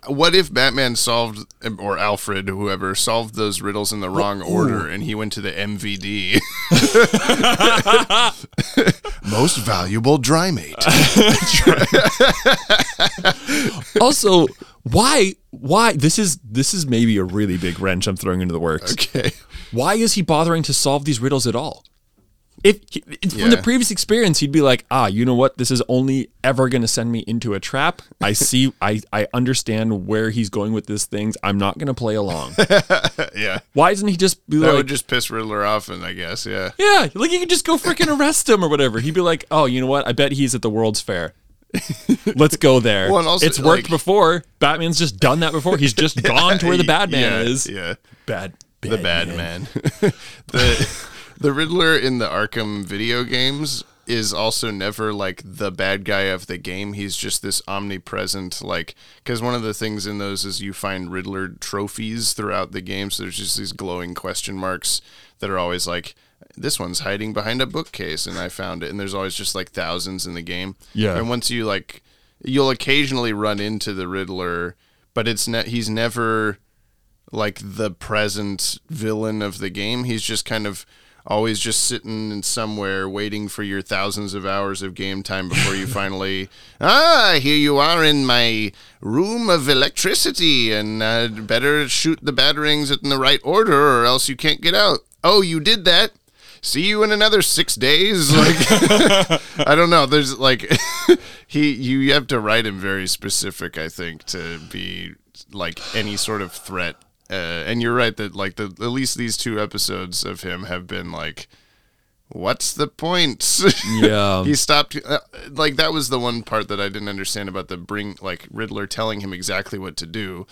What if Batman solved, um, or Alfred, whoever, solved those riddles in the wrong order and he went to the MVD? Most valuable dry mate. Also, why why this is this is maybe a really big wrench I'm throwing into the works. Okay. Why is he bothering to solve these riddles at all? If from the previous experience, he'd be like, ah, you know what? This is only ever going to send me into a trap. I see, I, I understand where he's going with this things. I'm not going to play along. yeah. Why doesn't he just be That like, would just piss Riddler off, and I guess, yeah. yeah, like you could just go freaking arrest him or whatever. He'd be like, oh, you know what? I bet he's at the World's Fair. Let's go there. Well, also, it's worked like- before. Batman's just done that before. He's just gone to where the bad man yeah, is. Yeah. Bad, the bad man. the the Riddler in the Arkham video games is also never like the bad guy of the game. He's just this omnipresent like cuz one of the things in those is you find Riddler trophies throughout the game. So there's just these glowing question marks that are always like this one's hiding behind a bookcase and I found it and there's always just like thousands in the game. Yeah. And once you like you'll occasionally run into the Riddler, but it's ne- he's never like the present villain of the game. He's just kind of always just sitting in somewhere waiting for your thousands of hours of game time before you finally ah here you are in my room of electricity and uh, better shoot the batarangs in the right order or else you can't get out. Oh, you did that. See you in another six days. Like I don't know. There's like he you have to write him very specific, I think, to be like any sort of threat. Uh, and you're right that like the at least these two episodes of him have been like, what's the point? Yeah. he stopped. Uh, like that was the one part that I didn't understand about the bring like Riddler telling him exactly what to do.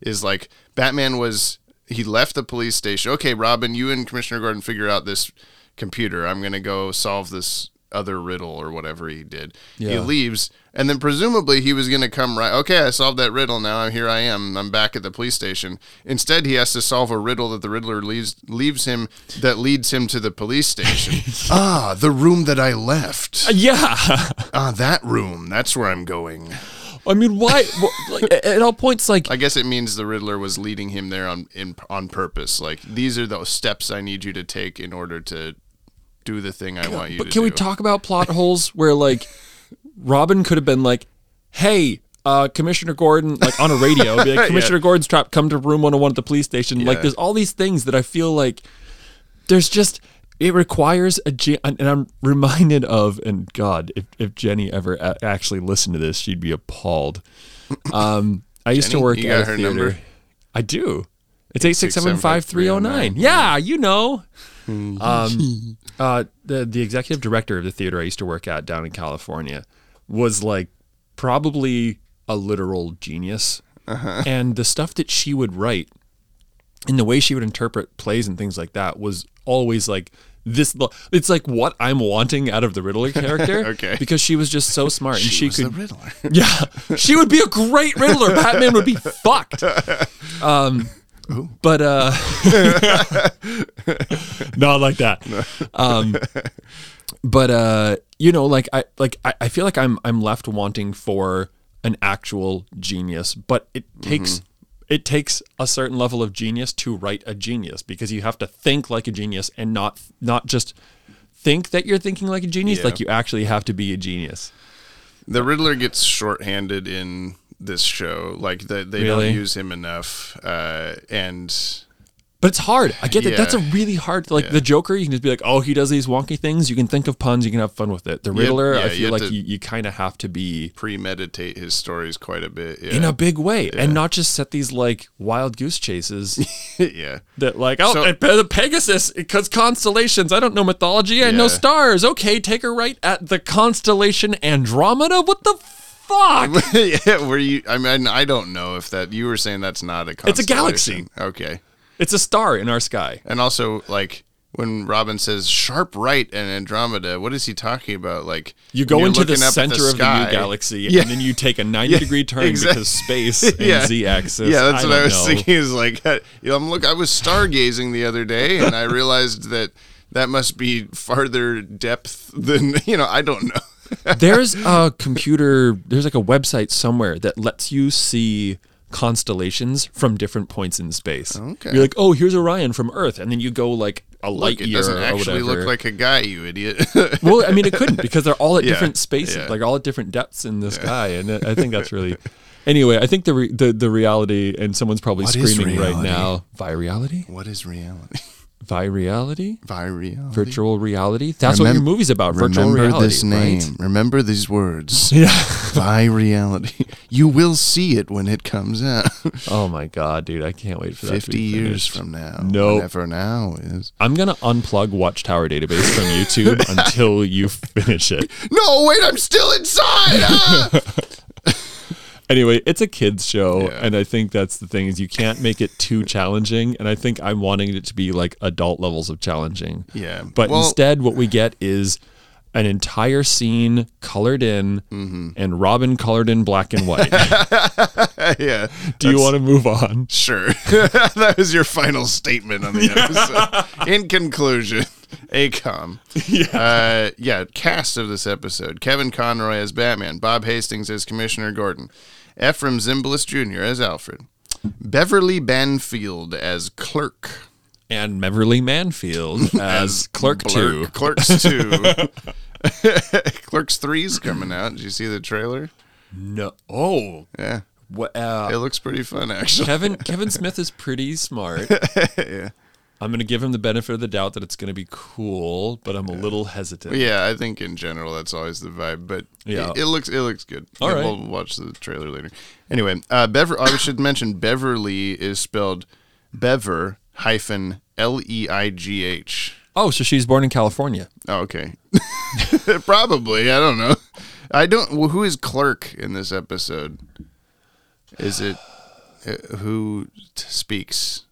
Is like Batman was he left the police station. Okay, Robin, you and Commissioner Gordon figure out this computer. I'm gonna go solve this other riddle or whatever he did. He leaves, and then presumably he was gonna come right. Okay, I solved that riddle. Now I'm here I am. I'm back at the police station. Instead, he has to solve a riddle that the Riddler leaves leaves him that leads him to the police station. ah, the room that I left. Yeah. Ah, that room. That's where I'm going. I mean, why? wh- like, at- at all points, like, I guess it means the Riddler was leading him there on in, on purpose. Like these are the steps I need you to take in order to do the thing I want you to do. but to can we do. talk about plot holes where, like, Robin could have been like, hey, uh, Commissioner Gordon, like on a radio, be like, Commissioner Gordon's trapped, come to room 101 at the police station. Like, Yeah. there's all these things that I feel like there's just, it requires a, and and I'm reminded of, and God, if, if Jenny ever a- actually listened to this, she'd be appalled. Um, I used to work you at a her theater. number? I do. It's eight six seven five three zero nine. Yeah, you know. um, uh, the the executive director of the theater I used to work at down in California was like probably a literal genius, and the stuff that she would write and the way she would interpret plays and things like that was always like this it's like what i'm wanting out of the riddler character Okay. because she was just so smart and she, was could the Riddler. yeah, she would be a great Riddler. Batman would be fucked. Um, but uh, not like that. Um, but uh, you know, like I like I, I feel like I'm I'm left wanting for an actual genius, but it takes. It takes a certain level of genius to write a genius because you have to think like a genius and not not just think that you're thinking like a genius. Yeah. Like you actually have to be a genius. The Riddler gets shorthanded in this show. Like the, they Really? don't use him enough, uh, and But it's hard. I get that. Yeah. That's a really hard. Like the Joker, you can just be like, oh, he does these wonky things. You can think of puns. You can have fun with it. The Yeah, Riddler, yeah, I feel have like you, you kind of have to be premeditate his stories quite a bit. Yeah. in a big way and not just set these like wild goose chases yeah. that like, oh, So- Pegasus because constellations. I don't know mythology. I know stars. Okay, take her right at the constellation Andromeda. What the fuck? yeah, were you? I mean, I don't know if that. You were saying that's not a. It's a galaxy. Okay, it's a star in our sky. and also like when Robin says "sharp right" and Andromeda, what is he talking about? Like You go into the center of the new galaxy, Yeah. and then you take a ninety Yeah, degree turn exact- because space and Yeah. z-axis. Yeah, that's what I was know. thinking. Is like, uh, you know, I'm look. I was stargazing the other day, and I realized that that must be farther depth than you know. I don't know. There's a computer there's like a website somewhere that lets you see constellations from different points in space Okay. you're like oh here's orion from earth and then you go like a light Look, it year doesn't actually look like a guy, you idiot. well i mean it couldn't because they're all at Yeah, different spaces yeah. like all at different depths in the sky and i think that's really anyway i think the re- the, the reality and someone's probably What screaming right now via reality what is reality? Vi reality? Vireality. Virtual reality? That's what your movie's about. Virtual Remember reality. this name. right? Remember these words. Yeah. Vireality. You will see it when it comes out. Oh my god, dude! I can't wait for that. Fifty years from now. Nope. Whenever now is. I'm gonna unplug Watchtower database from YouTube until you finish it. No, wait, I'm still inside. Ah! Anyway, it's a kids show, Yeah. and I think that's the thing is you can't make it too challenging. And I think I'm wanting it to be like adult levels of challenging. Yeah. But Well- instead, what we get is an entire scene colored in, Mm-hmm. and Robin colored in black and white. yeah. Do you want to move on? Sure. that was your final statement on the episode. In conclusion, AKOM. Yeah. Uh, yeah, cast of this episode Kevin Conroy as Batman, Bob Hastings as Commissioner Gordon, Efrem Zimbalist Jr. as Alfred, Beverleigh Banfield as Clerk. And Beverly Manfield as Clerk Two. Clerks 2. Clerks 3's coming out. Did you see the trailer? No. Oh. Yeah. What? Uh, It looks pretty fun, actually. Kevin Kevin Smith is pretty smart. yeah. I'm gonna give him the benefit of the doubt that it's gonna be cool, but I'm a little hesitant. Yeah, I think in general that's always the vibe, but Yeah. it, it looks it looks good. All right. we'll watch the trailer later. Anyway, uh, Bever. I should mention Beverly is spelled Bever hyphen L E I G H. Oh, so she's born in California. Oh, okay, probably. I don't know. I don't. well, Who is Clerk in this episode? Is it uh, who speaks?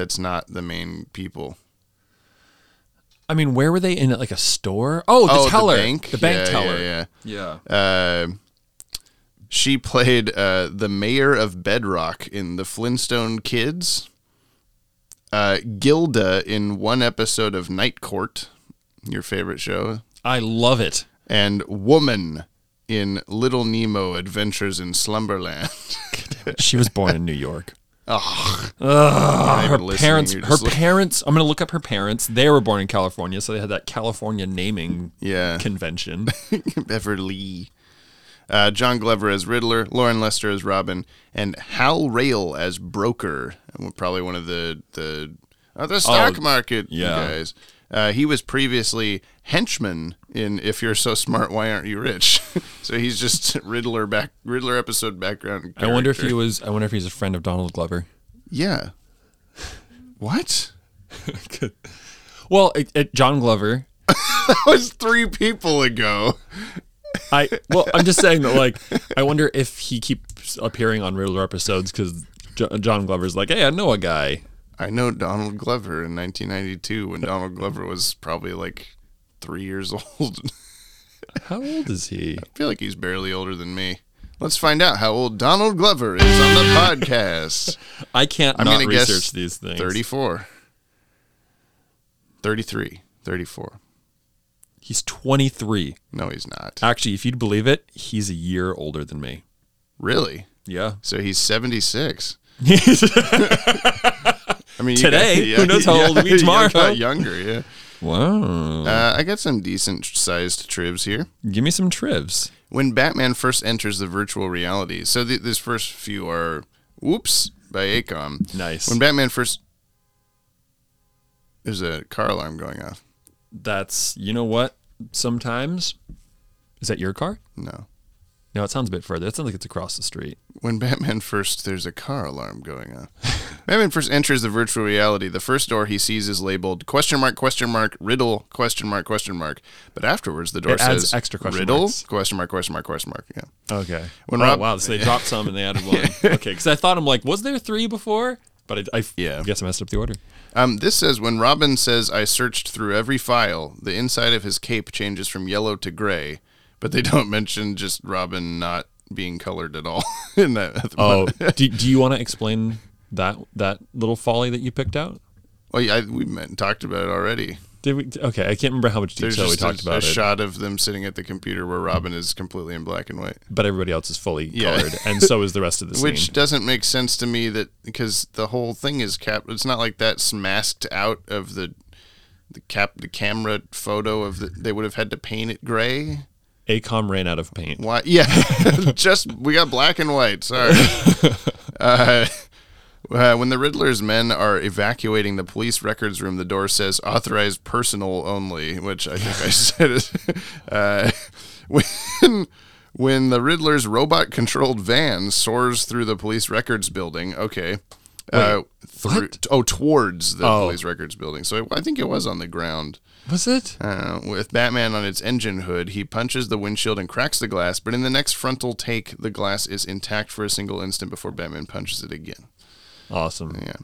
That's not the main people. I mean, where were they in like a store? Oh, the oh, teller, the bank. the bank Yeah, teller. Yeah, yeah. Yeah. Uh, she played uh, the mayor of Bedrock in the Flintstone Kids. Uh, Gilda in one episode of Night Court, your favorite show, I love it. and Woman in Little Nemo Adventures in Slumberland. She was born in New York. Ugh. Ugh, her parents, her parents. I'm gonna look up her parents. They were born in California, so they had that California naming Yeah. convention. Beverly. Uh, John Glover as Riddler, Loren Lester as Robin, and Hal Rayle as Broker. Probably one of the the uh, the stock market yeah. guys. Uh, he was previously henchman in "If You're So Smart, Why Aren't You Rich?" so he's just Riddler back Riddler episode background. I wonder if he was. I wonder if he's a friend of Donald Glover. Yeah. What? Well, it, it, John Glover. That was three people ago. I well, I'm just saying that. Like, I wonder if he keeps appearing on Riddler episodes because John Glover's like, hey, I know a guy. I know Donald Glover in 1992 when Donald Glover was probably like three years old. How old is he? I feel like he's barely older than me. Let's find out how old Donald Glover is on the podcast. I can't I'm not research these things. 34. 33. 34. He's 23. No, he's not. Actually, if you'd believe it, he's a year older than me. Really? Yeah. So he's 76. I mean, Today? got- Who knows how old he'll be you tomorrow? got younger, yeah. Wow. Uh, I got some decent sized tribs here. Give me some tribs. when Batman first enters the virtual reality, so th- this first few are "Whoops" by AKOM. Nice. When Batman first, there's a car alarm going off. That's you know what? Sometimes is that your car? No, No, it sounds a bit further. It sounds like it's across the street. when Batman first, there's a car alarm going on. Batman first enters the virtual reality. The first door he sees is labeled question mark question mark riddle question mark question mark. But afterwards, the door It adds says extra question riddle marks. question mark question mark question mark. Yeah. Okay. When oh, Rob- wow, so they dropped some and they added one. Okay, because I thought I'm like, was there three before? But I, I Yeah. guess I messed up the order. Um, this says when Robin says I searched through every file, the inside of his cape changes from yellow to gray, but they don't mention just Robin not being colored at all in that. Oh, do, do you want to explain that that little folly that you picked out? well, yeah, I, we met talked about it already. Did we? Okay, I can't remember how much detail we talked a, about a it, shot of them sitting at the computer where Robin is completely in black and white, but everybody else is fully Yeah. colored, and so is the rest of the scene. which doesn't make sense to me. That because the whole thing is cap. It's not like that's masked out of the the cap the camera photo of the. They would have had to paint it gray. AKOM ran out of paint. Why? Yeah, just we got black and white. Sorry. uh, Uh, when the Riddler's men are evacuating the police records room, the door says "authorized personal only," which I think I said it. Uh, when when the Riddler's robot-controlled van soars through the police records building, okay. Uh, through, what? oh, towards the Oh. police records building. So I think it was on the ground. Was it? Uh, with Batman on its engine hood, he punches the windshield and cracks the glass, but in the next frontal take, the glass is intact for a single instant before Batman punches it again. Awesome. Yeah.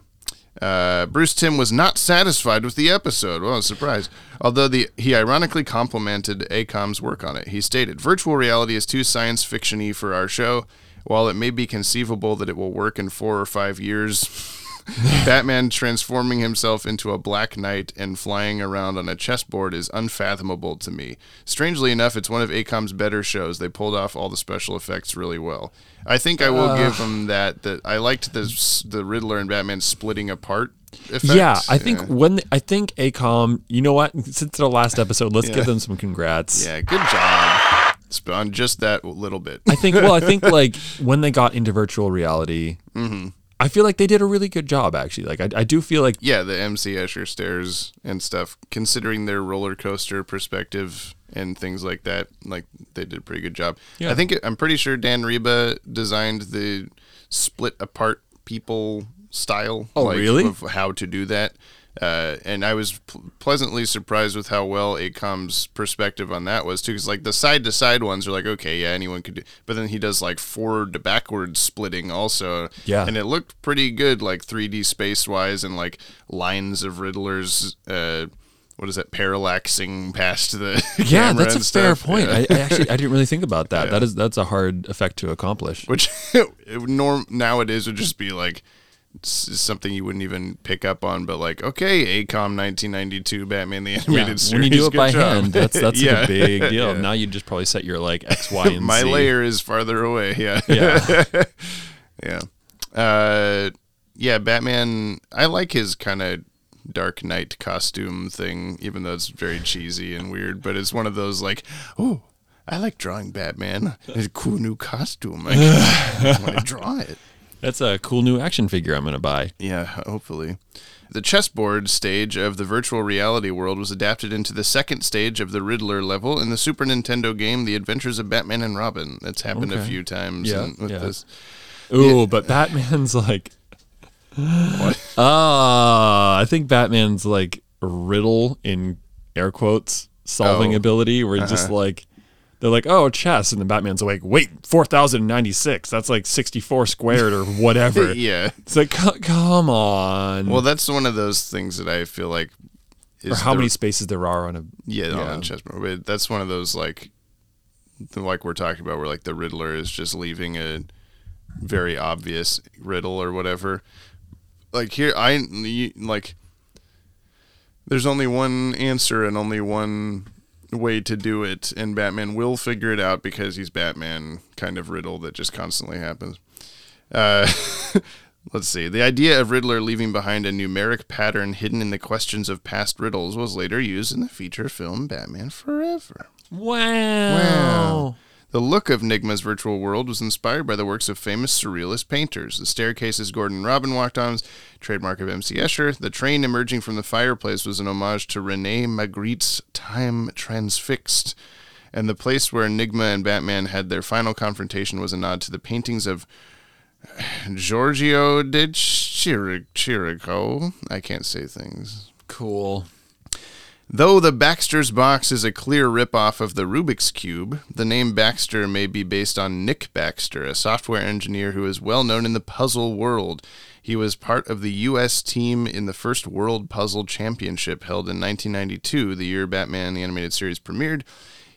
Uh, Bruce Timm was not satisfied with the episode. Well, surprise. Although the he ironically complimented AKOM's work on it. He stated, "Virtual reality is too science fiction-y for our show. While it may be conceivable that it will work in four or five years." Batman transforming himself into a Black Knight and flying around on a chessboard is unfathomable to me. Strangely enough, it's one of AKOM's better shows. They pulled off all the special effects really well. I think I will give uh. them that. That I liked the the Riddler and Batman splitting apart. Effect. Yeah, I think Yeah. when I think AKOM, you know what? Since the last episode, let's Yeah. give them some congrats. Yeah, good job. On just that little bit. I think. Well, I think like when they got into virtual reality, Mm-hmm. I feel like they did a really good job. Actually, like I, I do feel like yeah, the MC Escher stairs and stuff, considering their roller coaster perspective and things like that, like they did a pretty good job. Yeah. I think I'm pretty sure Dan Riba designed the split apart people style. Oh, like, really? Of how to do that. Uh, and I was pl- pleasantly surprised with how well AKOM's perspective on that was too. Because like the side to side ones are like, okay, yeah, anyone could do. But then he does like forward to backward splitting also. Yeah. And it looked pretty good, like 3D space wise, and like lines of Riddlers. Uh, what is that? Parallaxing past the yeah, that's a fair stuff. point. Yeah. I, I actually I didn't really think about that. That is that's a hard effect to accomplish. Which norm nowadays would just be like something you wouldn't even pick up on, but like okay, AKOM 1992 Batman the Animated Yeah, Series. when you do it by job. hand, that's that's Yeah. a big deal. Yeah. Now you just probably set your like X, Y, and Z. My Z. layer is farther away. Yeah. Yeah. Yeah. Uh, yeah, Batman. I like his kind of Dark Knight costume thing, even though it's very cheesy and weird. But it's one of those like, oh, I like drawing Batman. It's a cool new costume. I want to draw it. That's a cool new action figure I'm gonna buy. Yeah, hopefully. The chessboard stage of the virtual reality world was adapted into the second stage of the Riddler level in the Super Nintendo game The Adventures of Batman and Robin. That's happened a few times Yeah, in- with yeah. this. Ooh, but Batman's like, ah, I think Batman's like riddle in air quotes solving Oh. ability, where it's just like they're like, oh, chess, and the Batman's like, wait, four thousand ninety six. That's like sixty four squared or whatever. yeah. It's like, come on. Well, that's one of those things that I feel like is or how the- many spaces there are on a yeah, yeah. on the chessboard. But that's one of those like like we're talking about where like the Riddler is just leaving a very obvious riddle or whatever. Like here, I like. There's only one answer and only one way to do it, and Batman will figure it out because he's Batman. Kind of riddle that just constantly happens. Uh, let's see. The idea of Riddler leaving behind a numeric pattern hidden in the questions of past riddles was later used in the feature film Batman Forever. wow. The look of Nygma's virtual world was inspired by the works of famous surrealist painters. The staircases Gordon Robin walked on, trademark of M.C. Escher. The train emerging from the fireplace was an homage to Rene Magritte's Time Transfixed. And the place where Enigma and Batman had their final confrontation was a nod to the paintings of Giorgio de Chiric- Chirico. I can't say things. Cool. Though the Baxter's box is a clear ripoff of the Rubik's Cube, the name Baxter may be based on Nick Baxter, a software engineer who is well known in the puzzle world. He was part of the U.S. team in the first World Puzzle Championship held in 1992, the year Batman the Animated Series premiered.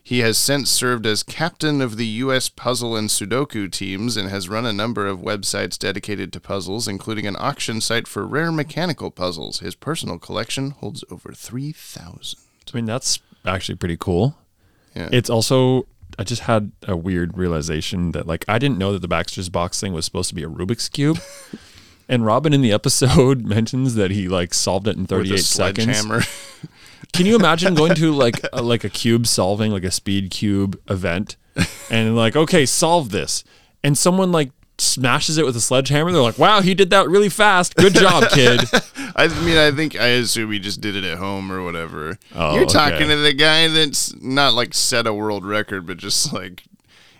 He has since served as captain of the U.S. puzzle and Sudoku teams and has run a number of websites dedicated to puzzles, including an auction site for rare mechanical puzzles. His personal collection holds over 3,000. I mean, that's actually pretty cool. Yeah. It's also I just had a weird realization that like I didn't know that the Baxter's box thing was supposed to be a Rubik's cube. and Robin in the episode mentions that he like solved it in With a 38 seconds. Can you imagine going to like a, like a cube solving like a speed cube event and like okay, solve this. And someone like smashes it with a sledgehammer. They're like, "Wow, he did that really fast. Good job, kid." I mean, I think I assume he just did it at home or whatever. Oh, You're talking okay. to the guy that's not like set a world record, but just like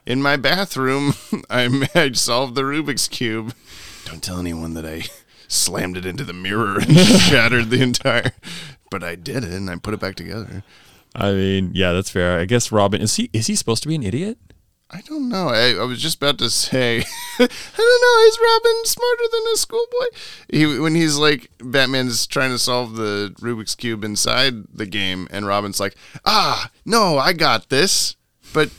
in my bathroom, I, I solved the Rubik's cube. Don't tell anyone that I slammed it into the mirror and shattered the entire. But I did it, and I put it back together. I mean, yeah, that's fair. I guess Robin is he is he supposed to be an idiot? I don't know. I, I was just about to say, I don't know. Is Robin smarter than a schoolboy? He when he's like Batman's trying to solve the Rubik's cube inside the game, and Robin's like, "Ah, no, I got this." But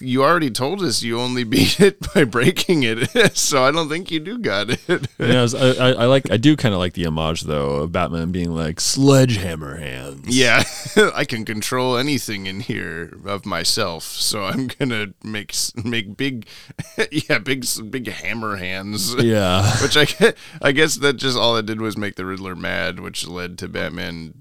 you already told us you only beat it by breaking it, so I don't think you do got it. You know, I, I, I like I do kind of like the homage though of Batman being like sledgehammer hands. yeah, I can control anything in here of myself, so I'm gonna make make big, yeah, big big hammer hands. yeah. Which I I guess that just all it did was make the Riddler mad, which led to Batman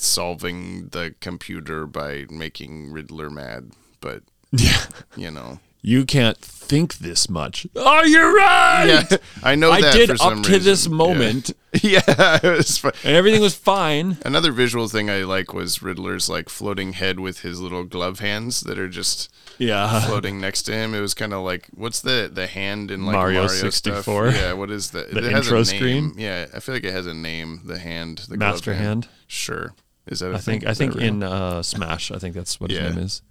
solving the computer by making Riddler mad. But Yeah. you know, You can't think this much. Oh, you're right. yeah, I know I that did for some up to this moment, Yeah, yeah it was fun. and everything was fine. Another visual thing I like was Riddler's like floating head with his little glove hands that are just Yeah. floating next to him. It was kind of like what's the the hand in like Mario Mario, 64? Stuff? Yeah, what is that? The it has intro a name. screen? Yeah, I feel like it has a name. The hand, the glove Master hand. Sure, is that? I I think I think in uh, Smash, I think that's what Yeah. his name is.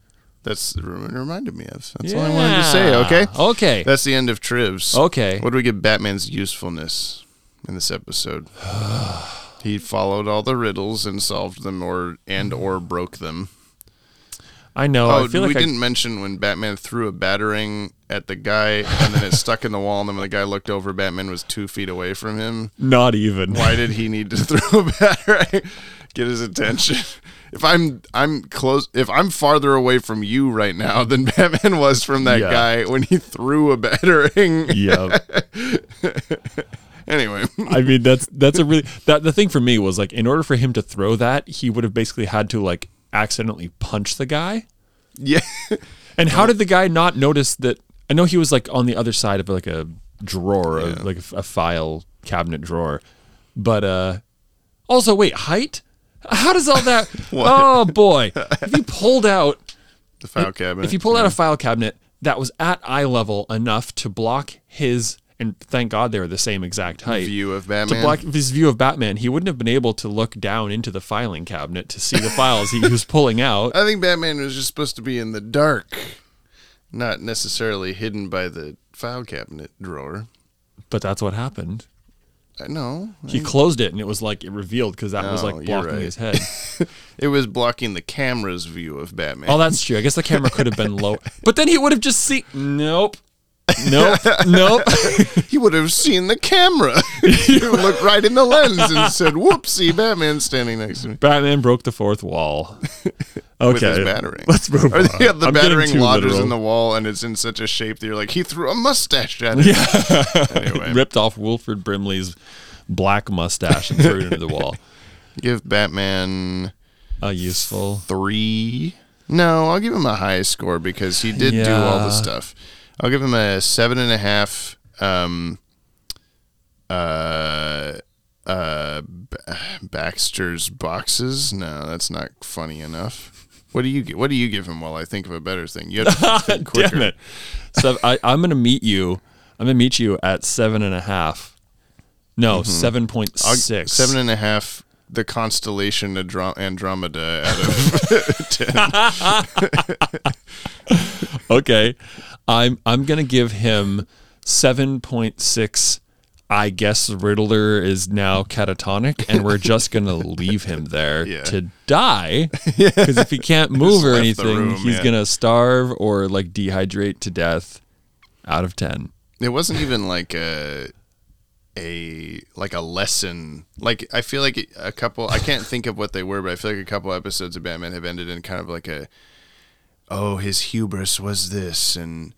That's it reminded me of. That's all I wanted to say. Okay, Okay. that's the end of Trivs. Okay. What do we give Batman's usefulness in this episode? he followed all the riddles and solved them, or and or broke them. I know. Oh, I feel we like I, didn't mention when Batman threw a batarang at the guy, and then it stuck in the wall, and then when the guy looked over, Batman was two feet away from him. not even. Why did he need to throw a batarang? Get his attention. If I'm I'm close, if I'm farther away from you right now than Batman was from that Yeah. guy when he threw a batarang. Yeah. Anyway, I mean that's that's a really that the thing for me was like in order for him to throw that, he would have basically had to like accidentally punch the guy. yeah, And how did the guy not notice that? I know he was like on the other side of like a drawer, of like a, a file cabinet drawer, but uh also wait, height? How does all that? oh boy! If you pulled out the file cabinet. if you pulled out a file cabinet that was at eye level enough to block his, and thank God they were the same exact height. view of Batman. to block his view of Batman, he wouldn't have been able to look down into the filing cabinet to see the files he was pulling out. I think Batman was just supposed to be in the dark, not necessarily hidden by the file cabinet drawer. But that's what happened. Know. He closed it and it was like it revealed because that was Oh, like blocking right. his head. It was blocking the camera's view of Batman. oh, that's true. I guess the camera could have been low, but then he would have just seen. Nope. Nope. nope. he would have seen the camera. he looked right in the lens and said, "Whoopsie, Batman's standing next to me." Batman broke the fourth wall. Okay. With his batarang. Let's move on. yeah, the I'm batarang lodges literal. in the wall, and it's in such a shape that you're like, he threw a mustache at it. anyway, ripped off Wilford Brimley's black mustache and threw it into the wall. give Batman A useful. three. No, I'll give him a high score because he did do all the stuff. I'll give him a seven and a half. Um, uh, uh, B- Baxter's boxes. No, that's not funny enough. What do you gi- What do you give him? While I think of a better thing, you have to think quicker. Damn it. So I, I'm gonna meet you. I'm gonna meet you at seven and a half. No, seven point Mm-hmm. Six. Seven and a half. The constellation Andro- Andromeda out of 10. Okay. I'm I'm gonna give him seven point six. I guess Riddler is now catatonic, and we're just gonna leave him there Yeah. to die. Because if he can't move or anything, room, he's yeah. gonna starve or like dehydrate to death. Out of ten. It wasn't even like a a like a lesson. Like I feel like a couple. I can't think of what they were, but I feel like a couple episodes of Batman have ended in kind of like a oh his hubris was this and.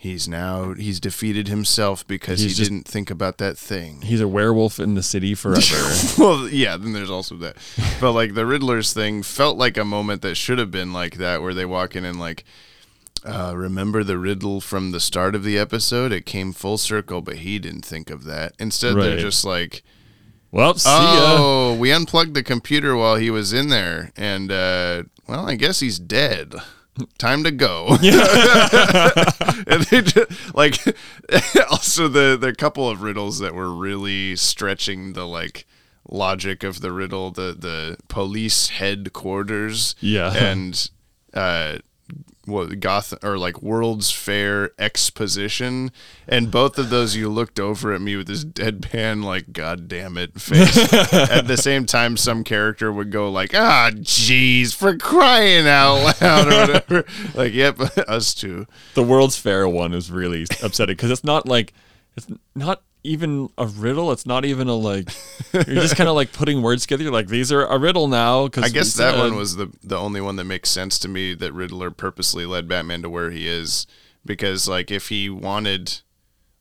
He's now he's defeated himself because He's he just- didn't think about that thing. He's a werewolf in the city forever. well, yeah, then there's also that. But like the Riddler's thing felt like a moment that should have been like that, where they walk in and like Uh, remember the riddle from the start of the episode? It came full circle, but he didn't think of that. Instead, they're just like, Well, see ya. "Oh, we unplugged the computer while he was in there, and uh, well, I guess he's dead. Time to go." and they just, like also the the couple of riddles that were really stretching the like logic of the riddle the the police headquarters Yeah. and uh what goth or like world's fair exposition? And both of those you looked over at me with this deadpan like god damn it face. At the same time some character would go like ah jeez for crying out loud or whatever. Like yep us too. The World's Fair one is really upsetting because it's not like it's not even a riddle. It's not even a like. You're just kind of like putting words together. You're like these are a riddle now. Because I guess that one uh, was the the only one that makes sense to me that Riddler purposely led Batman to where he is because like if he wanted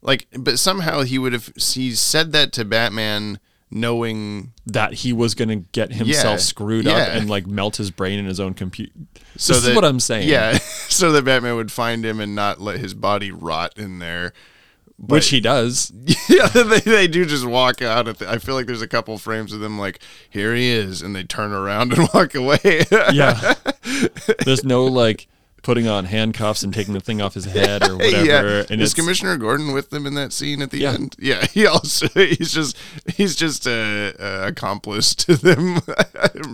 like but somehow he would have he said that to Batman knowing that he was gonna get himself Yeah, screwed up yeah. and like melt his brain in his own computer. so this that, is what I'm saying. Yeah, so that Batman would find him and not let his body rot in there. Which he does. yeah, they, they do just walk out. At the, I feel like there's a couple frames of them like, here he is, and they turn around and walk away. Yeah. There's no like putting on handcuffs and taking the thing off his head or whatever. yeah. And is Commissioner Gordon with them in that scene at the Yeah. end? Yeah, he also he's just he's just a, a accomplice to them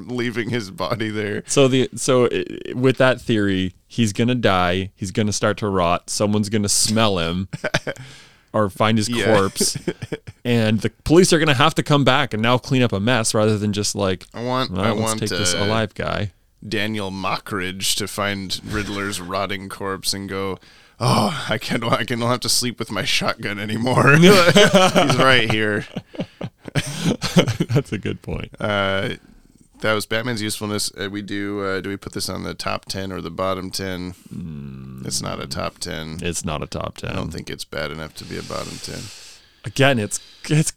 leaving his body there. so the so with that theory, he's gonna die. He's gonna start to rot. Someone's gonna smell him. Or find his Yeah. corpse, and the police are gonna have to come back and now clean up a mess rather than just like, I want well, I let's want take this uh, alive guy. Daniel Mockridge to find Riddler's rotting corpse and go. Oh, I can't. I can don't have to sleep with my shotgun anymore. He's right here. That's a good point. Uh, that was Batman's usefulness. Uh, we do. Uh, do we put this on the top ten or the bottom ten? It's not a top ten. It's not a top ten. I don't think it's bad enough to be a bottom ten. again it's it's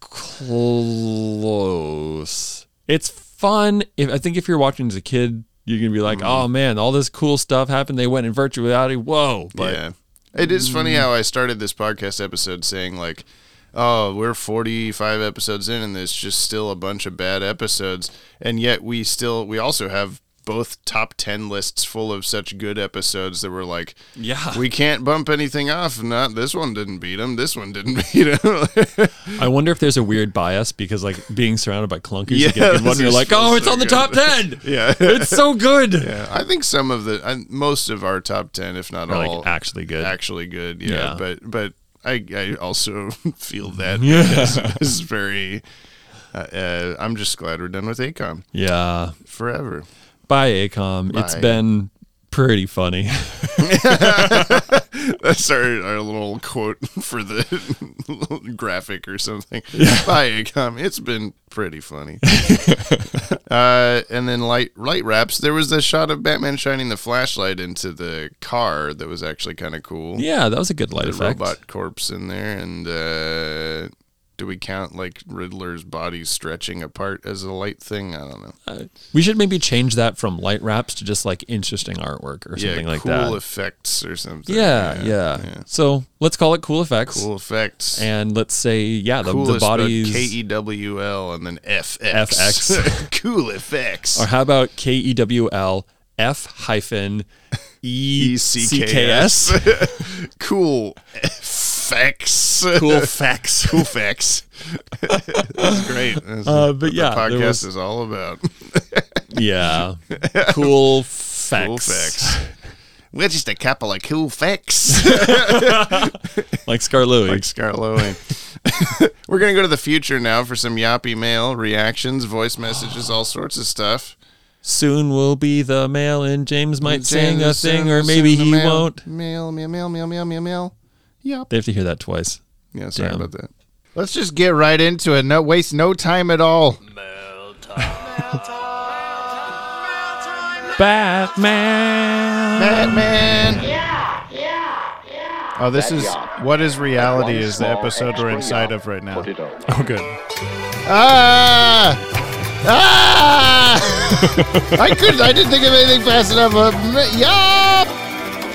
close it's fun if i think if you're watching as a kid you're gonna be like Mm-hmm. oh man all this cool stuff happened they went in virtual reality whoa but yeah, it is funny how I started this podcast episode saying like, "Oh, we're 45 episodes in, and there's just still a bunch of bad episodes," and yet we still we also have both top 10 lists full of such good episodes that we're like, yeah we can't bump anything off. Not this one didn't beat him. This one didn't beat him. i wonder if there's a weird bias because like being surrounded by clunkers Yeah, you get good one you're like oh it's so on the good." top 10 yeah. it's so good Yeah, I think some of the uh, most of our top ten, if not Or, like all, actually good actually good. Yeah, Yeah. but but I I also feel that Yeah. it's very. Uh, uh, I'm just glad we're done with AKOM yeah forever. bye AKOM It's been pretty funny That's our, our little quote for the graphic or something. Bye, AKOM. It's been pretty funny. uh, and then light light wraps. There was a shot of Batman shining the flashlight into the car that was actually kind of cool. yeah that was a good light the effect robot corpse in there, and uh, do we count like Riddler's body stretching apart as a light thing? I don't know. Uh, we should maybe change that from light wraps to just like interesting artwork or something yeah, like cool that Cool effects or something. Yeah, yeah, So let's call it cool effects. cool effects. And let's say, yeah, the, cool the bodies. K E W L and then F X. FX. cool effects. or how about K E W L F hyphen E C K S? cool effects. Cool facts. cool facts. That's great. That's Uh, what but yeah, the podcast was- is all about. Yeah. Cool facts. Cool facts. We're just a couple of cool facts. Like Scarlouie. like Scarlowe. We're gonna go to the future now for some yappy mail reactions, voice messages, all sorts of stuff. Soon will be the mail, and James might sing a thing, or maybe he mail. won't. Mail, mail, mail, mail, mail, mail, mail. Yup. They have to hear that twice. Yeah, sorry Damn. about that. Let's just get right into it. No waste no time at all. Batman. Batman. Yeah, yeah, yeah. Oh, this is what is reality is the episode we're inside of right now. Oh, good. Ah! Ah! I couldn't. I didn't think of anything fast enough. Uh, yup.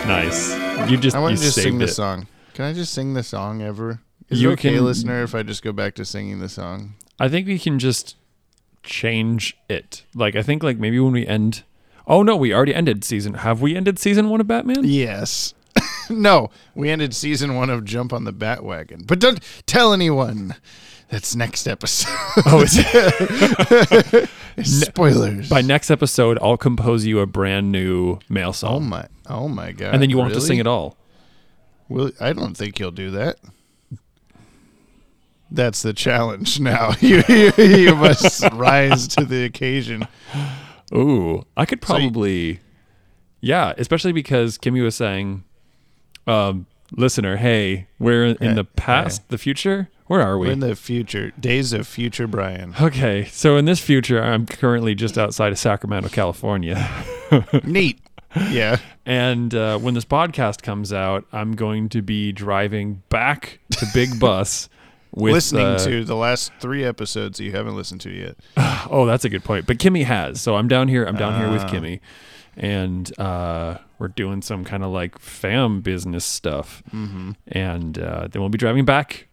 Nice. You just I want to just sing saved the song. Can I just sing the song ever? Is You it okay, can- listener, if I just go back to singing the song? I think we can just change it. Like I think like maybe when we end. Oh no, we already ended season. Have we ended season one of Batman? Yes. no, we ended season one of Jump on the Batwagon. But don't tell anyone. That's next episode. Oh, is it? Spoilers. by next episode, I'll compose you a brand new male song. oh my, oh my god! and then you won't have to sing it all. Will I don't think he'll do that. That's the challenge now. you, you, you must rise to the occasion. Ooh, I could So you- probably, yeah, especially because Kimmy was saying, um, listener, hey, we're in Hey, the past, the future. Where are we? We're in the future. Days of future Brian. okay, so in this future, I'm currently just outside of Sacramento, California. Neat. Yeah. And uh, when this podcast comes out, I'm going to be driving back to Big Bus with Listening uh, to the last three episodes that you haven't listened to yet. Oh, that's a good point. But Kimmy has. So I'm down here. I'm down here Ah. with Kimmy, and uh, we're doing some kind of like fam business stuff. Mm-hmm. And uh, then we'll be driving back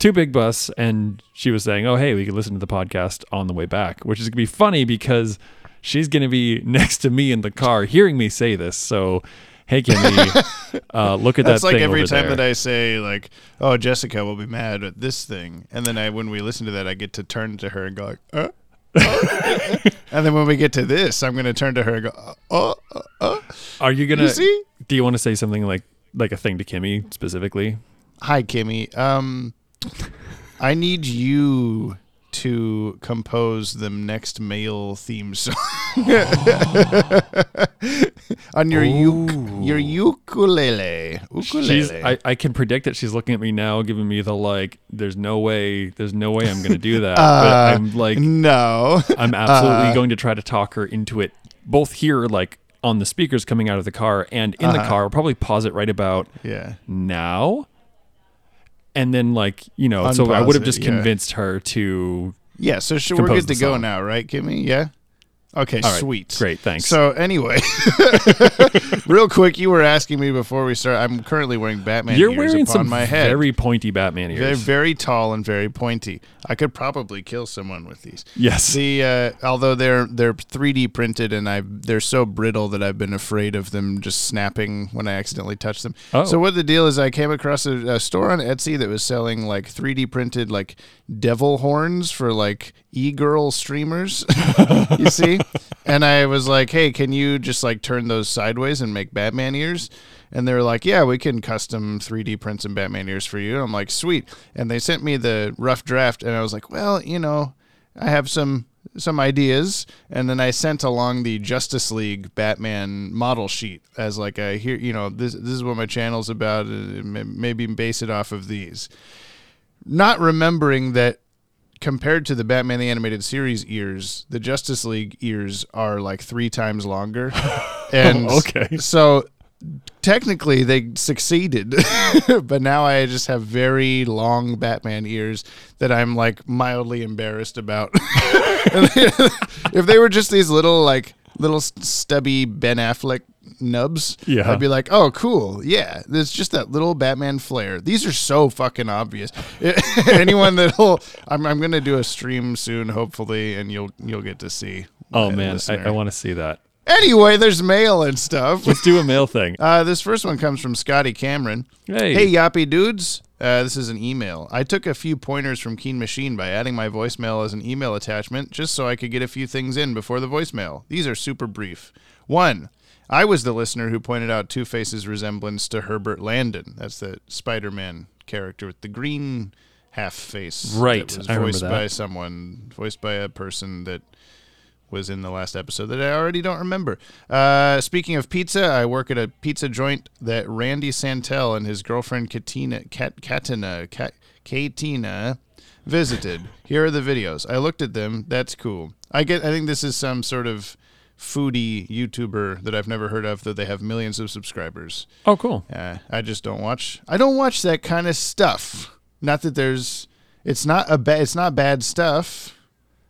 to Big Bus. And she was saying, "Oh, hey, we could listen to the podcast on the way back," which is gonna be funny because she's gonna be next to me in the car, hearing me say this. So. Hey Kimmy, uh, look at that. That's like every time there. that I say like, "Oh, Jessica will be mad at this thing," and then I, when we listen to that, I get to turn to her and go like, "Uh." uh." and then when we get to this, I'm going to turn to her and go, "Oh, uh, uh." Are you gonna? See? Do you want to say something like like a thing to Kimmy specifically? Hi, Kimmy. Um, I need you to compose the next male theme song on your uk- your ukulele. Ukulele. She's, I, I can predict that she's looking at me now, giving me the like. There's no way. There's no way I'm going to do that. Uh, but I'm like, no. I'm absolutely uh, going to try to talk her into it. Both here, like on the speakers coming out of the car, and in the Uh-huh. car. I'll probably pause it right about yeah. now. And then, like you know, so I would have it, just yeah. convinced her to. Yeah, so sh- we're Compose good to go song. now, right, Kimmy? Yeah. Okay, All right, sweet. great, thanks. So anyway, real quick, you were asking me before we start. I'm currently wearing Batman You're ears wearing upon some my head. very pointy Batman ears. They're very tall and very pointy. I could probably kill someone with these. yes. The uh, although they're they're 3D printed and I they're so brittle that I've been afraid of them just snapping when I accidentally touch them. Oh. So what the deal is? I came across a, a store on Etsy that was selling like 3D printed like devil horns for like e-girl streamers. you see, and I was like, hey, can you just like turn those sideways and make Batman ears? And they were like, yeah, we can custom 3D print some Batman ears for you. And I'm like, sweet. And they sent me the rough draft, and I was like, well, you know, I have some some ideas, and then I sent along the Justice League Batman model sheet as like a here, you know, this this is what my channel's about. Maybe base it off of these, not remembering that compared to the Batman the Animated Series ears, the Justice League ears are like three times longer, and Okay. so technically they succeeded. But now i just have very long batman ears that i'm like mildly embarrassed about. If they were just these little like little stubby ben affleck nubs Yeah. i'd be like oh cool yeah there's just that little batman flair these are so fucking obvious anyone that'll I'm, I'm gonna do a stream soon hopefully and you'll you'll get to see oh man, I. I want to see that. anyway there's mail and stuff Let's do a mail thing. uh, this first one comes from Scotty Cameron. Hey. Hey, Yappy dudes. Uh, this is an email. I took a few pointers from Keen Machine by adding my voicemail as an email attachment just so I could get a few things in before the voicemail. These are super brief. One, I was the listener who pointed out Two Face's resemblance to Herbert Landon. That's the Spider Man character with the green half face. Right, That was I remember voiced by someone, voiced by a person that was in the last episode that I already don't remember. Uh, speaking of pizza, I work at a pizza joint that Randy Santel and his girlfriend Katina, Kat, Katina, Kat, Katina visited. Here are the videos. I looked at them. That's cool. I get. I think this is some sort of foodie YouTuber that I've never heard of, that they have millions of subscribers. Oh, cool. Uh, I just don't watch. I don't watch that kind of stuff. Not that there's. It's not a bad. It's not bad stuff,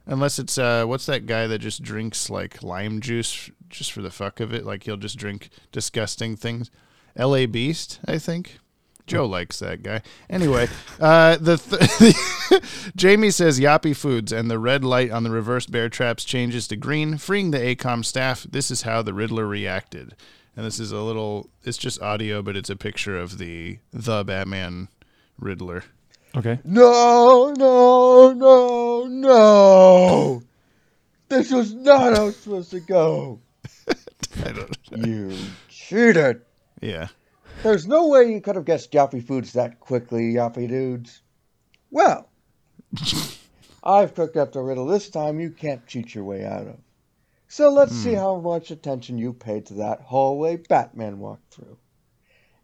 unless it's uh. What's that guy that just drinks like lime juice just for the fuck of it? Like he'll just drink disgusting things. L.A. Beast, I think. Joe likes that guy. Anyway, uh, the th- Jamie says Yappy Foods and the red light on the reverse bear traps changes to green, freeing the AKOM staff. This is how the Riddler reacted. And this is a little, it's just audio, but it's a picture of the the Batman Riddler. Okay. No, no, no, no. This was not how it's supposed to go. I don't You cheated. Yeah. There's no way you could have guessed Yappy Foods that quickly, Yappy dudes. Well, I've cooked up the riddle this time you can't cheat your way out of. So let's see hmm. how much attention you paid to that hallway Batman walked through.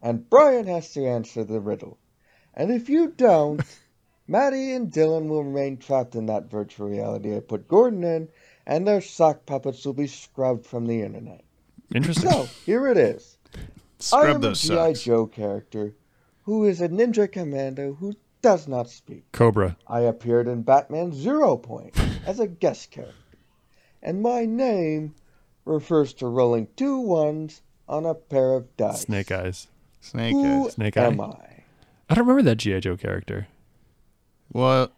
And Brian has to answer the riddle. And if you don't, Maddie and Dylan will remain trapped in that virtual reality I put Gordon in, and their sock puppets will be scrubbed from the internet. Interesting. So, here it is. I Scrub am those a G.I. Joe character who is a ninja commando who does not speak. Cobra. I appeared in Batman Zero Point as a guest character, and my name refers to rolling two ones on a pair of dice. Snake Eyes. Snake Who Eyes. Snake am Eye. I? I don't remember that GI Joe character. Well,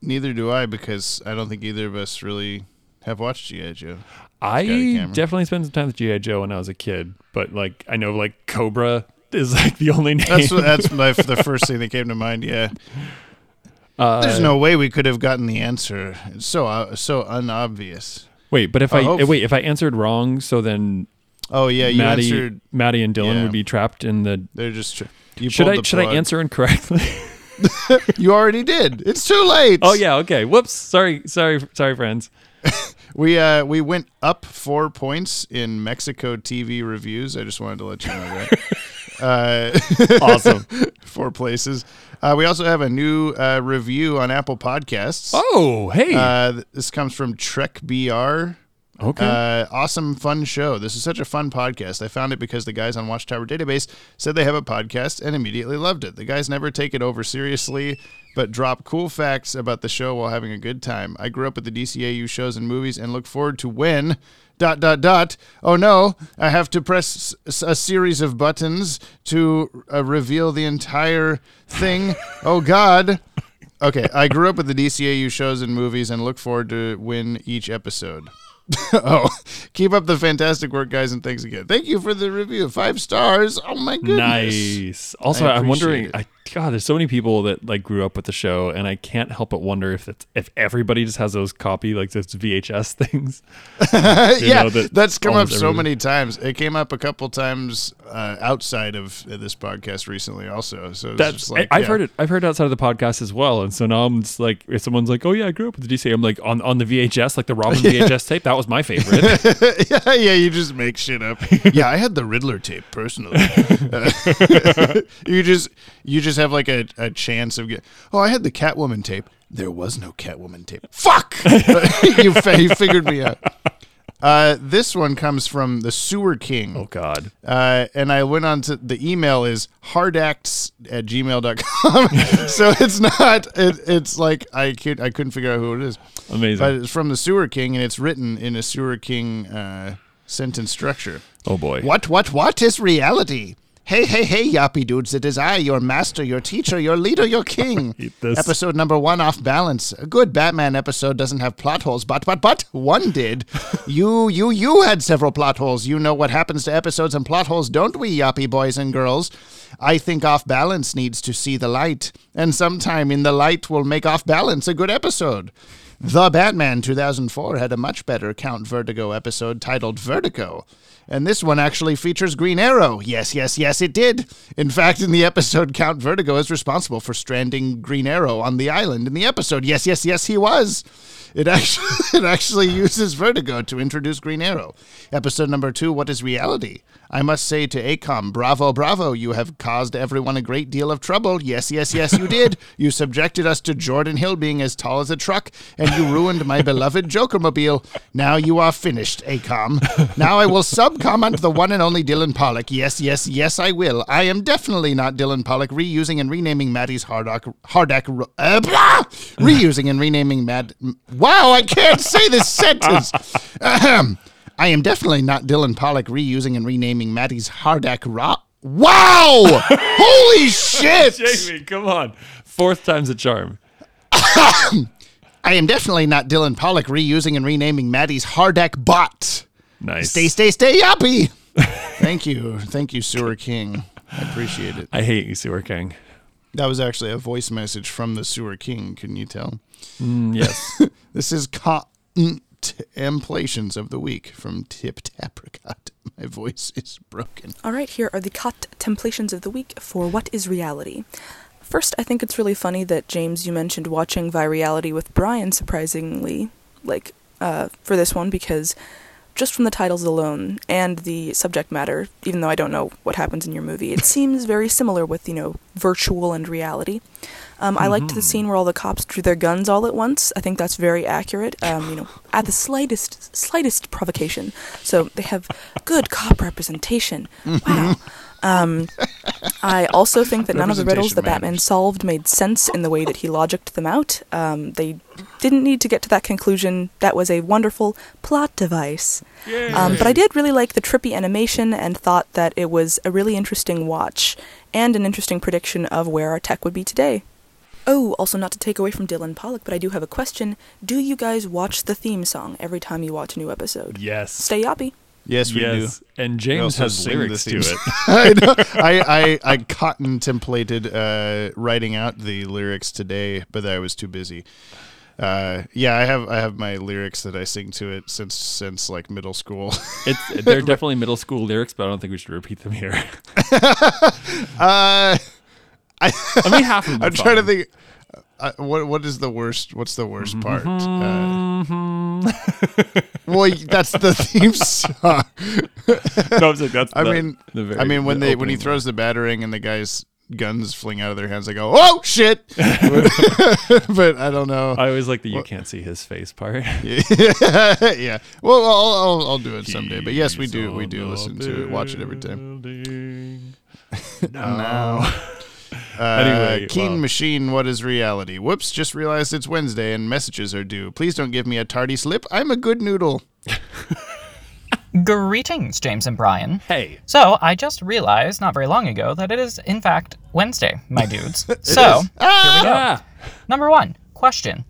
neither do I because I don't think either of us really have watched G.I. Joe. I definitely spent some time with GI Joe when I was a kid, but like I know like Cobra is like the only name. That's that's my, the first thing that came to mind. Yeah, uh, there's no way we could have gotten the answer. It's so uh, so unobvious. wait, but if Oh, I hope- wait if I answered wrong, so then Oh yeah, you Maddie, answered. Maddie and Dylan yeah. would be trapped in the. They're just. tr- You Should I the should I answer incorrectly? You already did. It's too late. oh yeah, okay. Whoops. Sorry, sorry, sorry, friends. We uh we went up four points in Mexico TV reviews. I just wanted to let you know that. uh, Awesome. four places. Uh, we also have a new uh, review on Apple Podcasts. Oh, hey. Uh, th- this comes from Trek BR. okay. Uh, awesome, fun show. This is such a fun podcast. I found it because the guys on Watchtower Database said they have a podcast and immediately loved it. The guys never take it over seriously, but drop cool facts about the show while having a good time. I grew up with the DCAU shows and movies and look forward to when. Dot dot dot. Oh no! I have to press a series of buttons to uh, reveal the entire thing. oh God! Okay, I grew up with the DCAU shows and movies and look forward to win each episode. oh, keep up the fantastic work, guys, and thanks again. Thank you for the review. Five stars. Oh my goodness. Nice. Also, I I'm wondering. appreciate I God, there's so many people that like grew up with the show, and I can't help but wonder if it's if everybody just has those copy like those VHS things. yeah, know, that that's come up so everybody- many times. It came up a couple times uh, outside of this podcast recently, also. So it's That's just like I, I've yeah. heard it. I've heard outside of the podcast as well, and so now I'm just like, if someone's like, "Oh yeah, I grew up with the DC," I'm like, on on the VHS, like the Robin VHS tape, that was my favorite. yeah, yeah, you just make shit up. yeah, I had the Riddler tape personally. Uh, you just you just have like a, a chance of get. Oh, I had the Catwoman tape. There was no Catwoman tape. Fuck! you, fa- you figured me out. Uh, this one comes from the Sewer King. oh God. Uh, and I went on to the email is hardacts at gmail.com. so it's not, it, it's like I, could, I couldn't figure out who it is. Amazing. But it's from the Sewer King and it's written in a Sewer King uh, sentence structure. Oh boy. What, what, what is reality? Hey, hey, hey, yappy dudes. It is I, your master, your teacher, your leader, your king. Episode number one off balance. A good Batman episode doesn't have plot holes, but, but, but, one did. you, you, you had several plot holes. You know what happens to episodes and plot holes, don't we, yappy boys and girls? I think off balance needs to see the light, and sometime in the light will make off balance a good episode. The Batman 2004 had a much better Count Vertigo episode titled Vertigo. And this one actually features Green Arrow. Yes, yes, yes, it did. In fact, in the episode, Count Vertigo is responsible for stranding Green Arrow on the island in the episode. Yes, yes, yes, he was. It actually, it actually uses Vertigo to introduce Green Arrow. Episode number two What is Reality? I must say to AKOM, bravo, bravo, you have caused everyone a great deal of trouble. Yes, yes, yes, you did. You subjected us to Jordan Hill being as tall as a truck, and you ruined my beloved Jokermobile. Now you are finished, AKOM. Now I will subcomment the one and only Dylan Pollock. Yes, yes, yes, I will. I am definitely not Dylan Pollock, reusing and renaming Maddie's Hardock, HARDAC, uh, blah! reusing and renaming Mad. Wow, I can't say this sentence. Ahem. I am definitely not Dylan Pollock reusing and renaming Maddie's HARDAC Rock. Wow! Holy shit! Jamie, come on. Fourth time's a charm. I am definitely not Dylan Pollock reusing and renaming Maddie's HARDAC bot. Nice. Stay, stay, stay yuppie. Thank you. Thank you, Sewer King. I appreciate it. I hate you, Sewer King. That was actually a voice message from the Sewer King. Can you tell? Mm, yes. This is contemplations of the week from Tip Tapricot. My voice is broken. All right, here are the contemplations of the week for what is reality. First, I think it's really funny that James, you mentioned watching Vireality with Brian. Surprisingly, like uh, for this one, because just from the titles alone and the subject matter, even though I don't know what happens in your movie, it seems very similar with you know virtual and reality. Um, I liked the scene where all the cops drew their guns all at once. I think that's very accurate. Um, you know, at the slightest slightest provocation. So they have good cop representation. Wow. Um, I also think that none of the riddles that Batman matters. solved made sense in the way that he logicked them out. Um, they didn't need to get to that conclusion. That was a wonderful plot device. Um, but I did really like the trippy animation and thought that it was a really interesting watch and an interesting prediction of where our tech would be today. Oh, also not to take away from Dylan Pollock, but I do have a question. Do you guys watch the theme song every time you watch a new episode? yes. Stay yappy. Yes, we yes. And James has sing the lyrics to it. I, know. I, I I contemplated uh, writing out the lyrics today, but I was too busy. Uh, yeah, I have I have my lyrics that I sing to it since since like middle school. It's they're definitely middle school lyrics, but I don't think we should repeat them here. uh, I mean, half of them. are I'm trying to think. Uh, what what is the worst? What's the worst part? Mm-hmm. Uh, well, that's the theme song. No, I'm saying that's. I the- mean, the very- I mean when the they when he throws the batarang and the guys guns fling out of their hands, I go, "Oh shit!" but I don't know. I always like the you can't see his face part. yeah. yeah. Well, I'll, I'll I'll do it someday. But yes, we do we do listen to it, watch it every time. No. Uh, Anyway, Keen well. Machine, what is reality? Whoops, just realized it's Wednesday and messages are due. Please don't give me a tardy slip. I'm a good noodle. Greetings, James and Brian. Hey. So, I just realized not very long ago that it is, in fact, Wednesday, my dudes. so, here we go. Ah. Number one question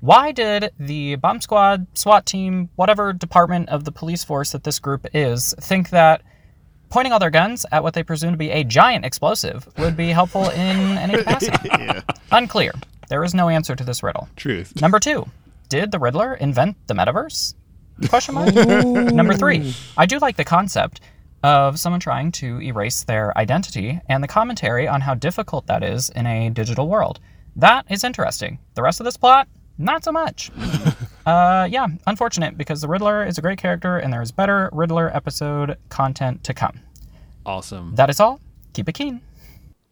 Why did the bomb squad, SWAT team, whatever department of the police force that this group is, think that pointing all their guns at what they presume to be a giant explosive would be helpful in any capacity? Unclear. There is no answer to this riddle. Truth. Number two, did the Riddler invent the metaverse? Question mark. Number three, I do like the concept of someone trying to erase their identity and the commentary on how difficult that is in a digital world. That is interesting. The rest of this plot, not so much. uh, yeah, unfortunate because the Riddler is a great character and there is better Riddler episode content to come. Awesome. That is all. Keep it keen.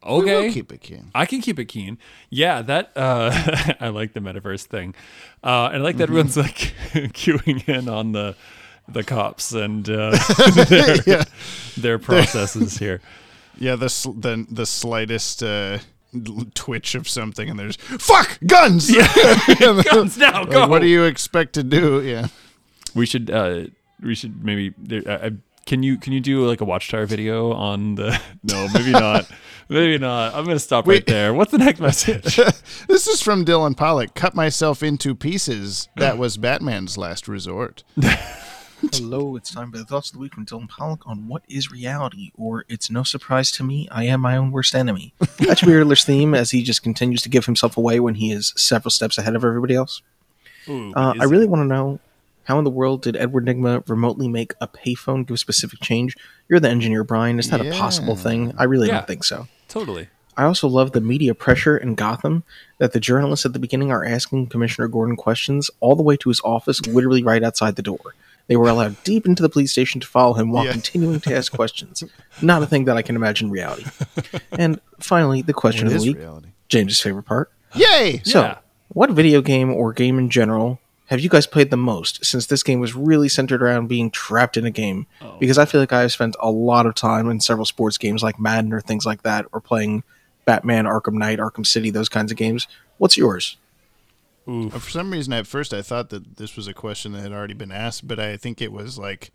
We will Okay. keep it keen. I can keep it keen. Yeah, that uh I like the metaverse thing. Uh and I like that everyone's like queuing in on the the cops and uh their, Yeah. their processes here. Yeah, the sl- the the slightest uh, l- twitch of something, and there's fuck guns. yeah Guns now, Like, go. what do you expect to do? Yeah. We should uh we should maybe there, I, I- can you can you do like a watchtower video on the No, maybe not. maybe not. I'm going to stop right there. What's the next message? This is from Dylan Pollock. Cut myself into pieces. That was Batman's last resort. Hello, it's time for the thoughts of the week from Dylan Pollock on what is reality, or it's no surprise to me, I am my own worst enemy. That should be Riddler's theme as he just continues to give himself away when he is several steps ahead of everybody else. Ooh, Uh, I really want to know how in the world did Edward Nygma remotely make a payphone give specific change? You're the engineer, Brian. Is that a possible thing? I really Yeah. don't think so. Totally. I also love the media pressure in Gotham that the journalists at the beginning are asking Commissioner Gordon questions all the way to his office, literally right outside the door. They were allowed deep into the police station to follow him while Yeah. continuing to ask questions. Not a thing that I can imagine reality. And finally, the question What of the week reality? James's favorite part. Yay! So, Yeah. what video game or game in general have you guys played the most since this game was really centered around being trapped in a game? Oh. Because I feel like I've spent a lot of time in several sports games like Madden or things like that, or playing Batman, Arkham Knight, Arkham City, those kinds of games. What's yours? Uh, For some reason, at first, I thought that this was a question that had already been asked, but I think it was like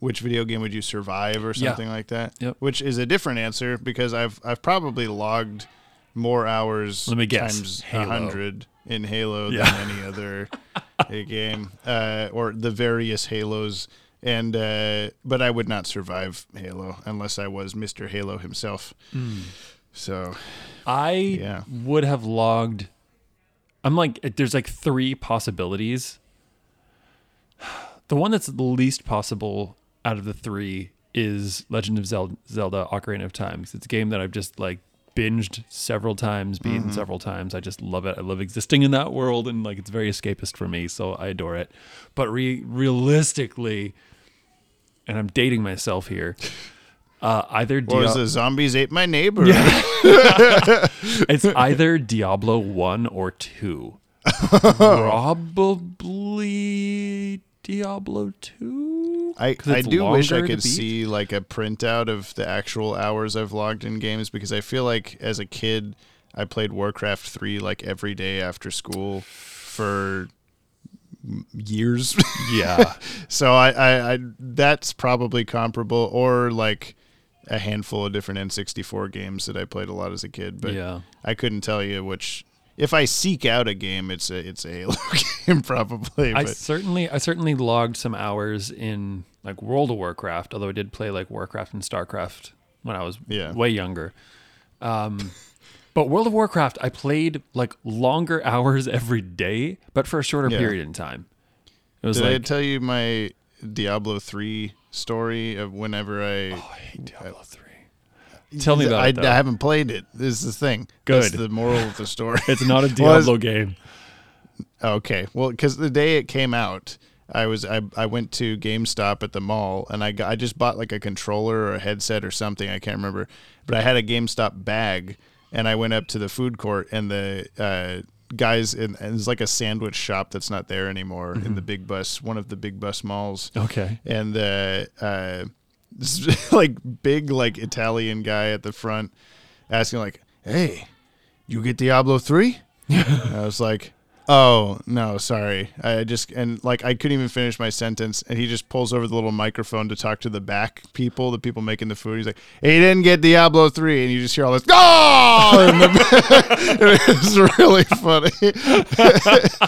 which video game would you survive or Yeah. something like that. Yep. Which is a different answer because I've I've probably logged more hours Let me guess. times a hundred in Halo Yeah. than any other game uh, or the various Halos. And uh, but I would not survive Halo unless I was Mr. Halo himself. Mm. So I Yeah. would have logged. I'm like, there's like three possibilities. The one that's the least possible out of the three is Legend of Zelda, Zelda Ocarina of Time. It's a game that I've just like binged several times, beaten Mhm. several times. I just love it. I love existing in that world, and like it's very escapist for me, so I adore it. But re- realistically, and I'm dating myself here. Uh, either Dia- the zombies ate my neighbor? it's either Diablo 1 or 2. Probably Diablo 2. I, I do wish I could see like a printout of the actual hours I've logged in games because I feel like as a kid I played Warcraft 3 like every day after school for years. Yeah. so I, I, I that's probably comparable or like a handful of different N64 games that I played a lot as a kid, but Yeah. I couldn't tell you which if I seek out a game, it's a it's a Halo game probably. I But certainly I certainly logged some hours in like World of Warcraft, although I did play like Warcraft and StarCraft when I was Yeah. way younger. Um but World of Warcraft I played like longer hours every day, but for a shorter Yeah. period in time. It was Did I tell you my Diablo three story of whenever I? Oh, I hate Diablo three. Tell me about I, it, though. I haven't played it. This is the thing. Good. That's the moral of the story. It's not a Was- Diablo game. Okay. Well, because the day it came out, I was I, I went to GameStop at the mall and I got I just bought like a controller or a headset or something I can't remember, but I had a GameStop bag and I went up to the food court and the uh, guys in and it's like a sandwich shop that's not there anymore in the big bus one of the big bus malls. Okay. And the uh, this like big like Italian guy at the front asking like, "Hey, you get Diablo 3?" I was like, "Oh, no, sorry. I just and like I couldn't even finish my sentence and he just pulls over the little microphone to talk to the back people, the people making the food. He's like, "He didn't get Diablo 3." And you just hear all this, "Oh!" the- it was really funny.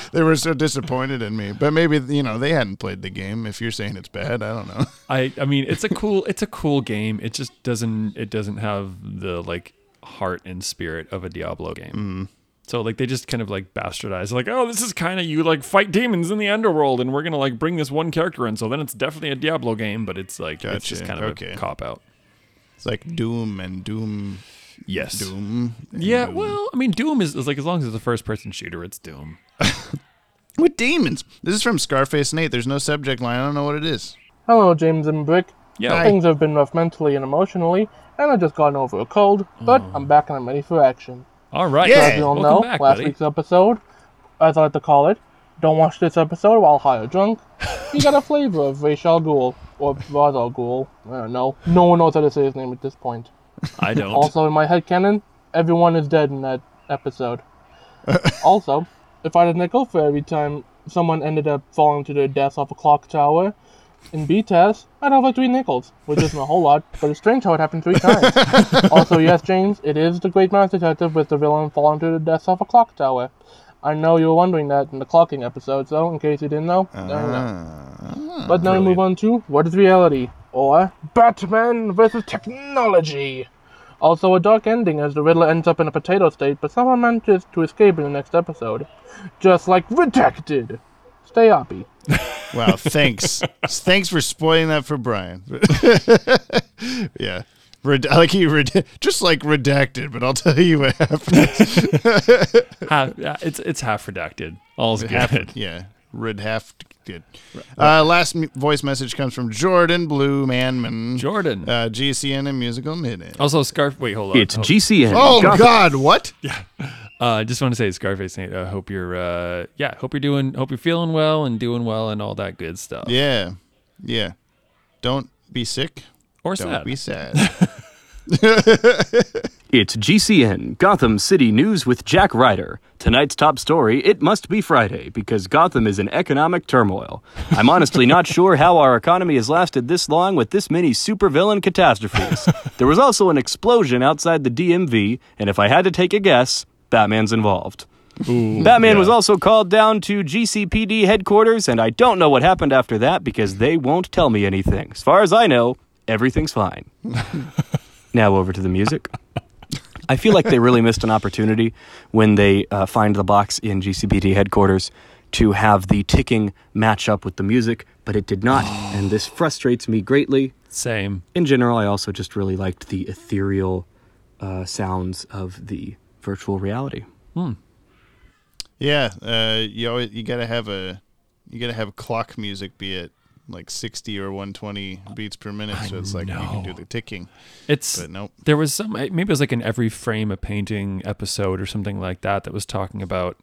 they were so disappointed in me. But maybe, you know, they hadn't played the game if you're saying it's bad. I don't know. I I mean it's a cool it's a cool game. It just doesn't it doesn't have the like heart and spirit of a Diablo game. Mm-hmm. So like they just kind of like bastardize like oh this is kind of you like fight demons in the underworld and we're gonna like bring this one character in so then it's definitely a Diablo game but it's like it's just kind of Okay. a cop out. It's like Doom and Doom. Yes. Doom. Yeah, Doom. well I mean Doom is, is like as long as it's a first person shooter it's Doom. with demons. This is from Scarface Nate. There's no subject line. I don't know what it is. Hello, James and Brick. Yeah. Things have been rough mentally and emotionally, and I've just gotten over a cold, but oh. I'm back and I'm ready for action. All right. So as you all Welcome know, back, last buddy. week's episode, as I like to call it, don't watch this episode while high or drunk. You got a flavor of Ra's al Ghul, or Ra's al Ghul. I don't know. No one knows how to say his name at this point. I don't. Also, in my head canon, everyone is dead in that episode. also, if I had a nickel for every time someone ended up falling to their death off a clock tower in BTAS, I'd have like three nickels, which isn't a whole lot, but it's strange how it happened three times. also, yes, James, it is the Great Mouse Detective with the villain falling to the death of a clock tower. I know you were wondering that in the clocking episode, so in case you didn't know, know. Ah, but now we move on to what is reality, or Batman versus technology. Also, a dark ending as the Riddler ends up in a potato state, but somehow manages to escape in the next episode. Just like Redacted. Stay happy. Wow, thanks. thanks for spoiling that for Brian. yeah. Red- I like you red- just like redacted, but I'll tell you what happens. half, yeah, it's it's half redacted. All's Half- good. yeah, red half good. Uh, last m- voice message comes from Jordan Blue Manman. Jordan. Uh, GCN and musical minute. Also, Scarf. Wait, hold on. It's Oh. GCN. Oh Gotham. God, what? Yeah. Uh, I just want to say, Scarface. Nate, I hope you're. Uh, yeah. Hope you're doing. Hope you're feeling well and doing well and all that good stuff. Yeah, yeah. Don't be sick Or Don't sad. be sad. It's GCN, Gotham City News with Jack Ryder. Tonight's top story it must be Friday because Gotham is in economic turmoil. I'm honestly not sure how our economy has lasted this long with this many supervillain catastrophes. There was also an explosion outside the DMV, and if I had to take a guess, Batman's involved. Batman was also called down to GCPD headquarters, and I don't know what happened after that because they won't tell me anything. As far as I know, everything's fine. now over to the music. I feel like they really missed an opportunity when they uh, find the box in GCPD headquarters to have the ticking match up with the music, but it did not, and this frustrates me greatly. Same. In general, I also just really liked the ethereal uh, sounds of the virtual reality. Hmm. Yeah, uh, you always, you gotta have a you gotta have clock music be it like sixty or one twenty beats per minute, so it's like you can do the ticking. It's but nope. There was some maybe it was like an every frame a painting episode or something like that that was talking about.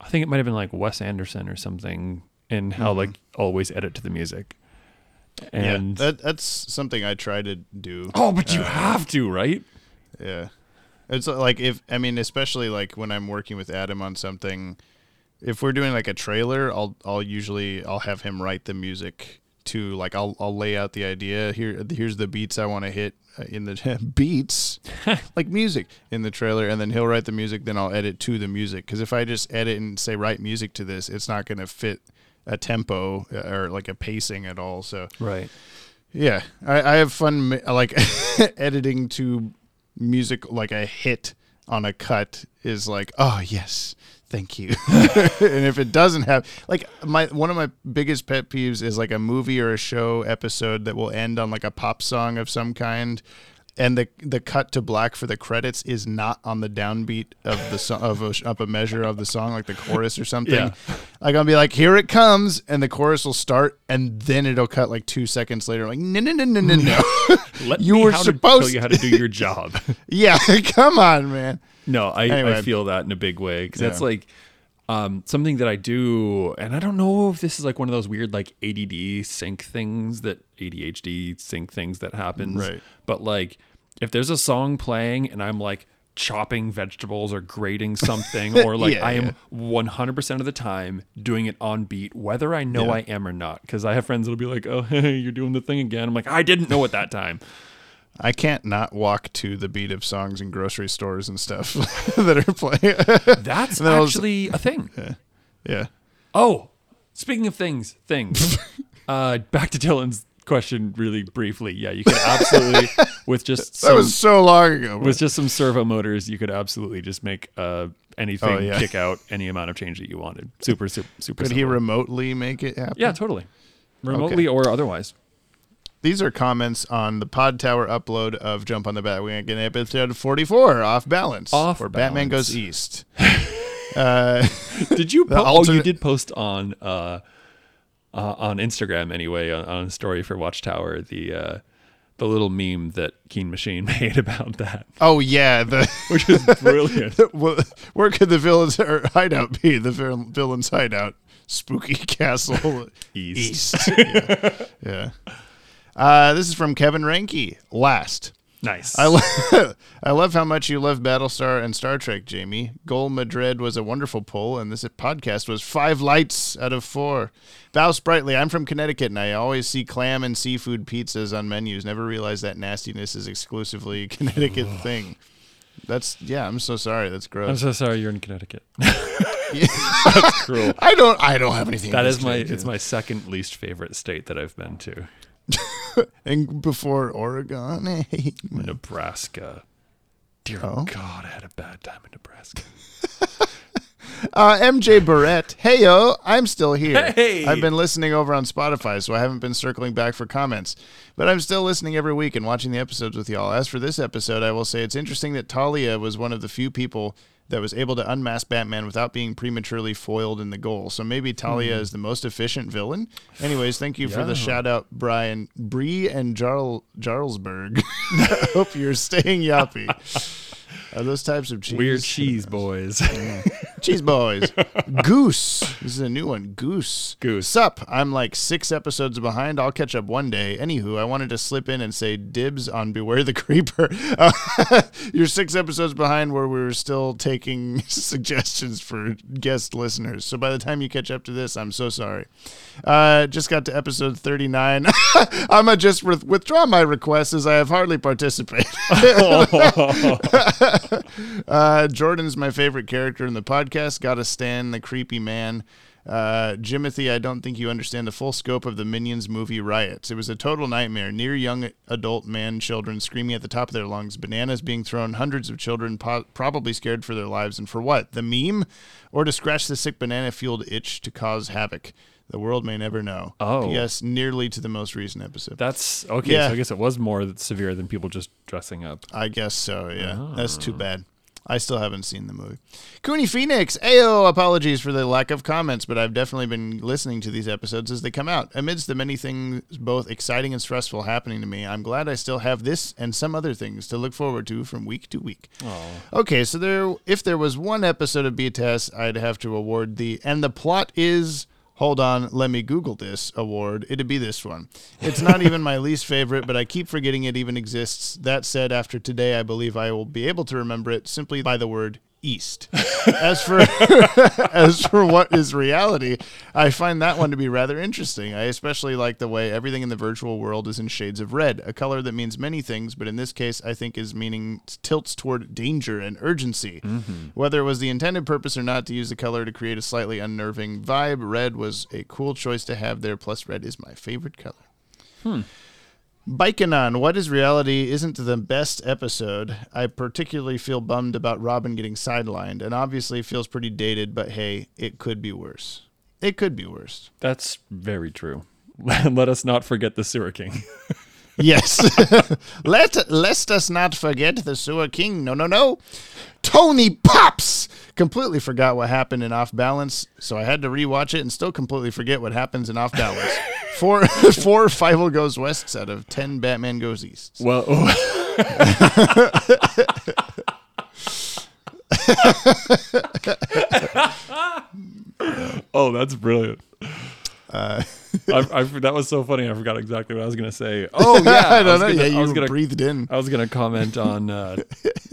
I think it might have been like Wes Anderson or something, and how Mhm. like always edit to the music. And yeah, that that's something I try to do. Oh, but you Uh, have to, right? Yeah. It's uh, like if I mean especially like when I'm working with Adam on something if we're doing like a trailer, I'll I'll usually I'll have him write the music to like I'll I'll lay out the idea. Here here's the beats I want to hit uh, in the beats like music in the trailer and then he'll write the music then I'll edit to the music cuz if I just edit and say write music to this, it's not going to fit a tempo uh, or like a pacing at all. So Right. yeah, I, I have fun like editing to music like a hit on a cut is like oh yes thank you. And if it doesn't have like my one of my biggest pet peeves is like a movie or a show episode that will end on like a pop song of some kind and the the cut to black for the credits is not on the downbeat of the so- of a, of a measure of the song like the chorus or something Yeah. like I'll be like here it comes and the chorus will start and then it'll cut like 2 seconds later like no no no no no no Let you me were how to tell you how to do your job. yeah come on man No, I, Anyway. I feel that in a big way because that's like um, something that I do, and I don't know if this is like one of those weird like ADD sync things that ADHD sync things that happens. Right. But like, if there's a song playing and I'm like chopping vegetables or grating something, or like Yeah, I am yeah. 100% of the time doing it on beat, whether I know Yeah. I am or not. Because I have friends that'll be like, "Oh, hey, you're doing the thing again." I'm like, I didn't know it that time. I can't not walk to the beat of songs in grocery stores and stuff that are playing. That's And then I'll- actually a thing. Yeah. yeah. Oh, speaking of things, things. uh, back to Dylan's question, really briefly. Yeah, you could absolutely with just That was so long ago, With just some servo motors, you could absolutely just make uh, anything Oh, yeah. kick out any amount of change that you wanted. Super, super, super. Could he remotely make it happen? Yeah, totally. Remotely or otherwise. These are comments on the Pod Tower upload of Jump on the Batwagon episode 44, Off Balance, Off where Batman goes east. uh, did you? Po- oh, you did post on uh, uh, on Instagram anyway on, on a story for Watchtower the uh, the little meme that Keen Machine made about that. Oh yeah, the which is brilliant. Where could the villain's hideout be? The villain's hideout, spooky castle east. East. yeah. yeah. Uh, this is from Kevin Ranke. Last. Nice. I, lo- I love how much you love Battlestar and Star Trek, Jamie. Gul Madred was a wonderful pull, and this podcast was five lights out of four. Val Sprightly, I'm from Connecticut, and I always see clam and seafood pizzas on menus. Never realized that nastiness is exclusively a Connecticut thing. That's yeah. I'm so sorry. That's gross. I'm so sorry you're in Connecticut. That's cruel. I don't. I don't have anything. That is my. It's my second least favorite state that I've been to. and before Oregon? Nebraska. Dear Oh. God, I had a bad time in Nebraska. Uh, MJ Barrett, hey yo, I'm still here. Hey! I've been listening over on Spotify, so I haven't been circling back for comments. But I'm still listening every week and watching the episodes with y'all. As for this episode, I will say it's interesting that Talia was one of the few people that was able to unmask Batman without being prematurely foiled in the goal. So maybe Talia Hmm. is the most efficient villain. Anyways, thank you for the shout out, Brian, Bree, and Jarl Jarlsberg. I hope you're staying yappy. Are those types of cheese? Weird cheese boys. Cheese boys. Goose. This is a new one. Goose. Goose. Sup. I'm like six episodes behind. I'll catch up one day. Anywho, I wanted to slip in and say dibs on Beware the Creeper. Uh, you're six episodes behind where we were still taking suggestions for guest listeners. So by the time you catch up to this, I'm so sorry. Uh, just got to episode 39. I'm going to just with- withdraw my request as I have hardly participated. uh, Jordan's my favorite character in the podcast. Gotta stand the creepy man. Uh, Jimothy, I don't think you understand the full scope of the Minions movie riots. It was a total nightmare. Near young adult man children screaming at the top of their lungs, bananas being thrown, hundreds of children po- probably scared for their lives. And for what? The meme? Or to scratch the sick banana fueled itch to cause havoc? The world may never know. Oh. Yes, nearly to the most recent episode. That's okay. Yeah. So I guess it was more severe than people just dressing up. I guess so, yeah. That's Ah. too bad. I still haven't seen the movie. Cooney Phoenix, Ayo, apologies for the lack of comments, but I've definitely been listening to these episodes as they come out. Amidst the many things, both exciting and stressful, happening to me, I'm glad I still have this and some other things to look forward to from week to week. Okay, so there, if there was one episode of BTS, I'd have to award the and the plot is. Hold on, let me Google this award. It'd be this one. It's not even my least favorite, but I keep forgetting it even exists. That said, after today, I believe I will be able to remember it simply by the word East. As for as for what is reality, I find that one to be rather interesting. I especially like the way everything in the virtual world is in shades of red, a color that means many things, but in this case, I think is meaning tilts toward danger and urgency. Whether it was the intended purpose or not to use the color to create a slightly unnerving vibe, red was a cool choice to have there. Plus, red is my favorite color. Hmm. Biking on What is Reality isn't the best episode. I particularly feel bummed about Robin getting sidelined, and obviously feels pretty dated, but hey, it could be worse. It could be worse. That's very true. Let us not forget the Sewer King. Yes. Let lest us not forget the Sewer King. No, no, no. Tony Pops. Completely forgot what happened in Off Balance, so I had to rewatch it and still completely forget what happens in Off Balance. Four, four Five goes west out of ten Batman goes east. Well, oh, that's brilliant. Uh, I, I, that was so funny. I forgot exactly what I was going to say. Oh yeah, I don't was know. Gonna, Yeah, I was you gonna, breathed in. I was going to comment on, uh,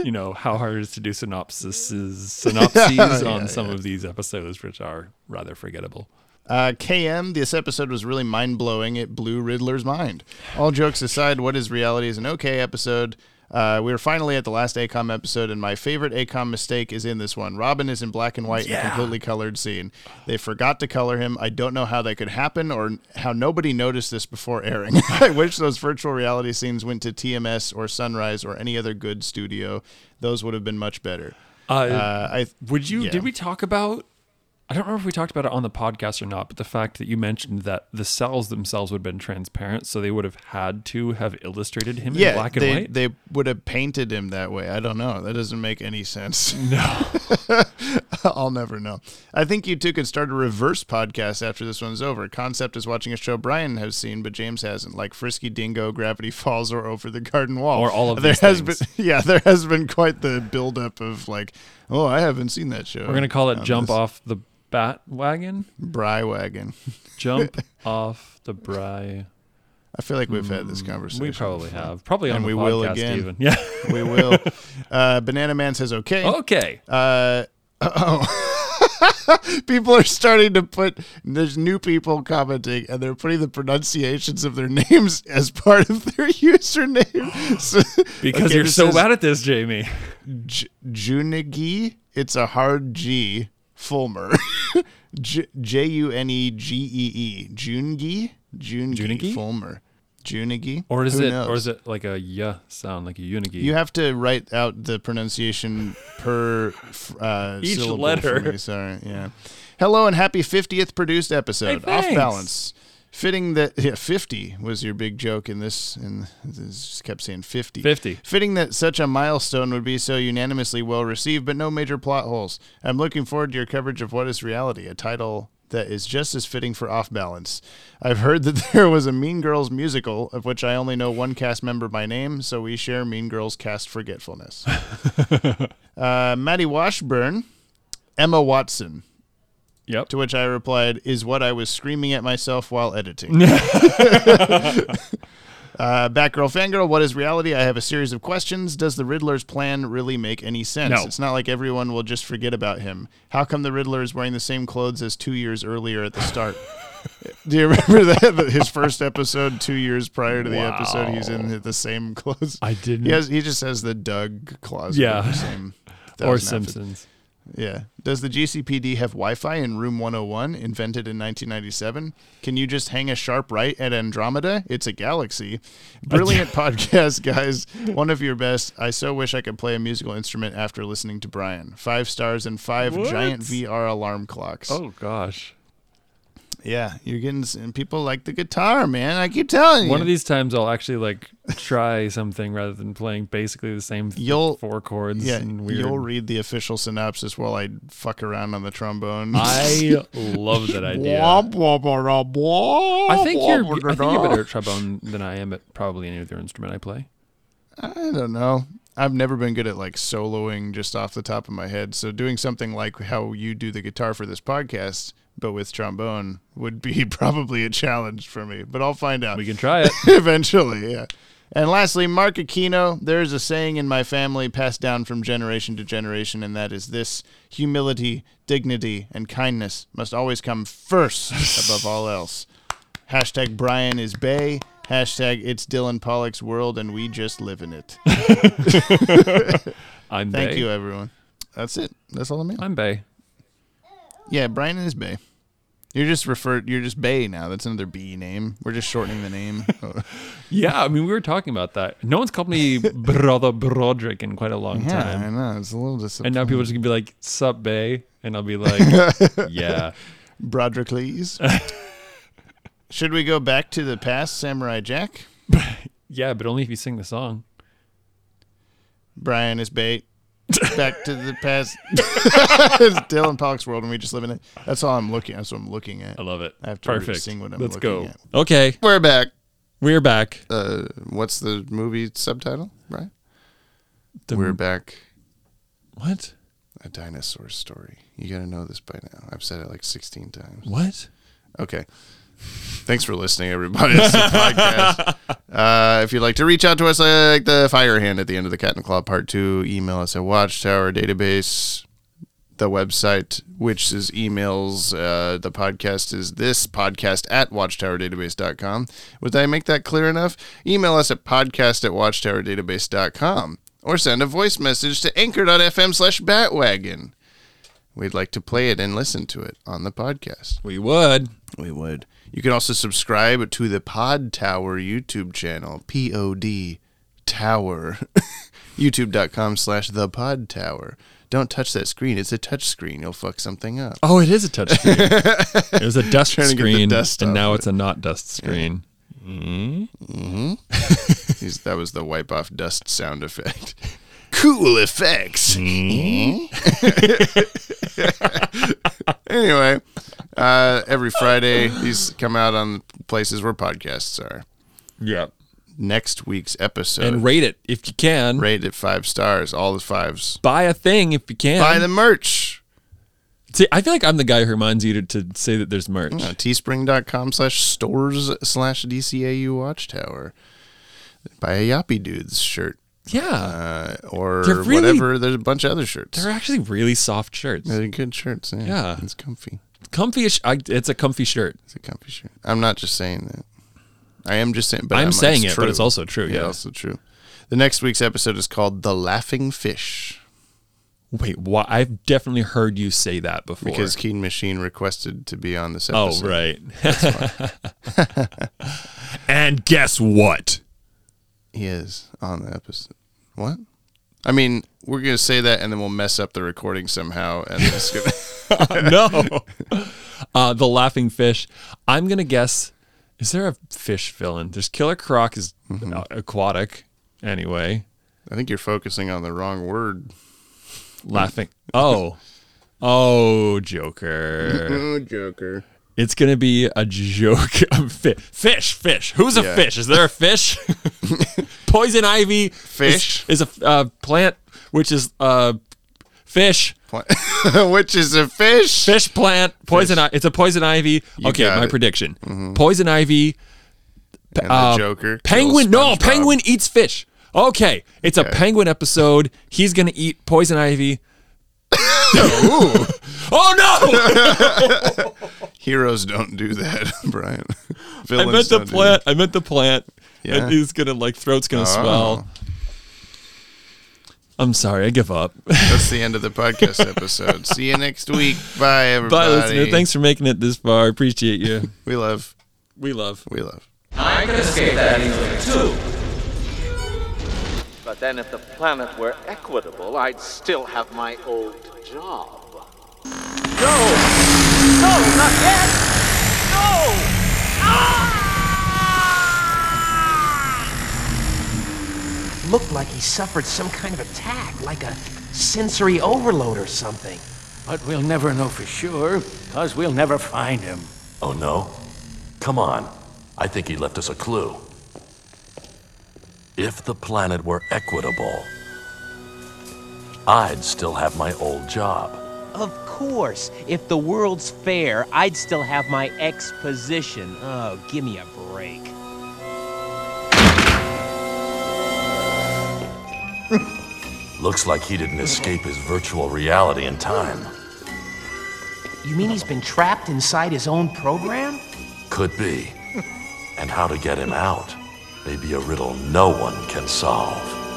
you know, how hard it is to do synopses, synopses Yeah, on some yeah. of these episodes, which are rather forgettable. Uh, KM, this episode was really mind blowing. It blew Riddler's mind. All jokes aside, What is Reality is an okay episode. Uh, we were finally at the last AKOM episode, and my favorite AKOM mistake is in this one. Robin is in black and white in a completely colored scene. They forgot to color him. I don't know how that could happen or how nobody noticed this before airing. I wish those virtual reality scenes went to TMS or Sunrise or any other good studio. Those would have been much better. Uh, Uh, I would you? yeah. Did we talk about? I don't remember if we talked about it on the podcast or not, but the fact that you mentioned that the cells themselves would have been transparent, so they would have had to have illustrated him in black and they, white. They would have painted him that way. I don't know. That doesn't make any sense. No. I'll never know. I think you two could start a reverse podcast after this one's over. Concept is watching a show Brian has seen, but James hasn't, like Frisky Dingo, Gravity Falls, or Over the Garden Wall. Or all of there has things. been Yeah, there has been quite the buildup of like, oh, I haven't seen that show. We're gonna call it Um, "Jump this- Off the Bat Wagon." Bry Wagon. Jump off the Bry. I feel like we've had this conversation. We probably before. have. Probably on and the we will again. even. Yeah. we will. Uh, Banana Man says okay. Okay. Uh, oh. people are starting to put. There's new people commenting, and they're putting the pronunciations of their names as part of their username. So- Because okay, you're so bad at this, Jamie. J- Junegi. It's a hard G. Fulmer. J U N E G E E. Jungi. Jungi. Fulmer. Junigi. Or is Who it? knows? Or is it like a yeah sound, like a unigi? You have to write out the pronunciation per uh, Each syllable letter. Sorry, yeah. Hello and happy 50th produced episode. Hey, Off balance. Fitting that yeah, 50 was your big joke in this, and just kept saying 50. 50. Fitting that such a milestone would be so unanimously well received, but no major plot holes. I'm looking forward to your coverage of What is Reality, a title that is just as fitting for Off Balance. I've heard that there was a Mean Girls musical, of which I only know one cast member by name, so we share Mean Girls cast forgetfulness. uh, Maddie Washburn. Emma Watson. Yep. To which I replied, "Is what I was screaming at myself while editing." Uh, Batgirl Fangirl, what is reality? I have a series of questions. Does the Riddler's plan really make any sense? No. It's not like everyone will just forget about him. How come the Riddler is wearing the same clothes as two years earlier at the start? Do you remember that? His first episode, two years prior to the episode, he's in the same clothes. I didn't- He, has, he just has the Doug closet. Yeah. the same Or Simpsons. outfits. Yeah. Does the GCPD have Wi-Fi in Room 101, invented in 1997? Can you just hang a sharp right at Andromeda? It's a galaxy. Brilliant podcast, guys. One of your best. I so wish I could play a musical instrument after listening to Brian. Five stars and five What? giant VR alarm clocks. Oh gosh. Yeah, you're getting and people like the guitar, man. I keep telling you. One of these times I'll actually like try something rather than playing basically the same You'll- four chords yeah, and weird. you'll read the official synopsis while I fuck around on the trombone. I love that idea. I think you're I think you're better at trombone than I am at probably any other instrument I play. I don't know. I've never been good at like soloing just off the top of my head. So doing something like how you do the guitar for this podcast, but with trombone, would be probably a challenge for me. But I'll find out. We can try it. eventually. Yeah. And lastly, Mark Aquino. There is a saying in my family passed down from generation to generation, and that is this: humility, dignity, and kindness must always come first above all else. Hashtag Brian is Bay. Hashtag it's Dylan Pollock's world, and we just live in it. I'm Thank Bay. you, everyone. That's it. That's all I mean. I'm Bay. Yeah, Brian is Bay. You're just referred. You're just Bay now. That's another B name. We're just shortening the name. Yeah, I mean we were talking about that. No one's called me brother Broderick in quite a long yeah, time. I know. It's a little disappointing. And now people are just gonna be like, "Sup, Bay," and I'll be like, "Yeah." Broderickles. Should we go back to the past, Samurai Jack? Yeah, but only if you sing the song. Brian is bait. Back to the past. it's Dylan Pollock's world, and we just live in it. That's all I'm looking. That's what I'm looking at. I love it. I have to Perfect. sing what I'm Let's looking go. at. Okay, We're back. we're back. Uh, what's the movie subtitle? Right. The- We're back. What? A dinosaur story. You got to know this by now. I've said it like 16 times. What? Okay. Thanks for listening, everybody. It's a podcast. Uh, if you'd like to reach out to us, like the fire hand at the end of the Cat and Claw Part Two, email us at Watchtower Database. The website, which is emails, uh, the podcast is this podcast at watchtowerdatabase.com. Would I make that clear enough? Email us at podcast at watchtowerdatabase.com or send a voice message to anchor.fm slash batwagon. We'd like to play it and listen to it on the podcast. We would. We would. You can also subscribe to the Pod Tower YouTube channel, P O D Tower, youtube.com slash the Pod Tower. Don't touch that screen. It's a touch screen. You'll fuck something up. Oh, it is a touch screen. it was a dust Trying to get the screen, dust and now it. it's a not dust screen. Mm-hmm. He's- that was the wipe off dust sound effect. Cool effects. anyway, uh, every Friday these come out on places where podcasts are. Yeah. Next week's episode. And rate it if you can. Rate it five stars, all the fives. Buy a thing if you can. Buy the merch. See, I feel like I'm the guy who reminds you to, to say that there's merch. Uh, teespring.com slash stores slash DCAU Watchtower. Buy a Yappy Dudes shirt. Yeah. Uh, or really- whatever. There's a bunch of other shirts. They're actually really soft shirts. They're good shirts. Yeah. Yeah. It's comfy. Comfy. Sh- I, it's a comfy shirt. It's a comfy shirt. I'm not just saying that. I am just saying, but I'm I'm saying it, but it's also true, yeah. also true. The next week's episode is called "The Laughing Fish" Wait, why? I've definitely heard you say that before. because Keen Machine requested to be on this episode. oh, episode. right. and guess what? He is on the episode. What? I mean, we're gonna say that, and then we'll mess up the recording somehow, and gonna. no. Uh, the laughing fish. I'm gonna guess. Is there a fish villain? There's Killer Croc is uh, aquatic. Anyway, I think you're focusing on the wrong word. laughing. Oh, oh, Joker. Oh, Joker. It's gonna be a joke. Fi- fish, fish. Who's a Yeah. fish? Is there a fish? Poison ivy. Fish. is, is a uh, plant which is uh, Fish. Which is a fish. Fish plant. Poison. Fish. i- It's a poison ivy. You okay, my it. prediction. Mhm. Poison ivy. p- And the uh, Joker Penguin. No, penguin eats fish. Okay, it's a penguin episode. He's gonna eat poison ivy. Oh no! Heroes don't do that, Brian. Villains I meant the plant. I meant the plant. Yeah. And he's gonna like throat's gonna Oh. swell. I'm sorry. I give up. That's the end of the podcast episode. See you next week. Bye, everybody. Bye, listener. Thanks for making it this far. Appreciate you. We love. We love. We love. I can escape that easily, too. But then if the planet were equitable, I'd still have my old job. No! No, not yet! No! Ah! Looked like he suffered some kind of attack, like a sensory overload or something. But we'll never know for sure, because we'll never find him. Oh no? Come on. I think he left us a clue. If the planet were equitable, I'd still have my old job. Of course, if the world's fair, I'd still have my exposition. Oh, give me a break. Looks like he didn't escape his virtual reality in time. You mean he's been trapped inside his own program? Could be. And how to get him out may be a riddle no one can solve.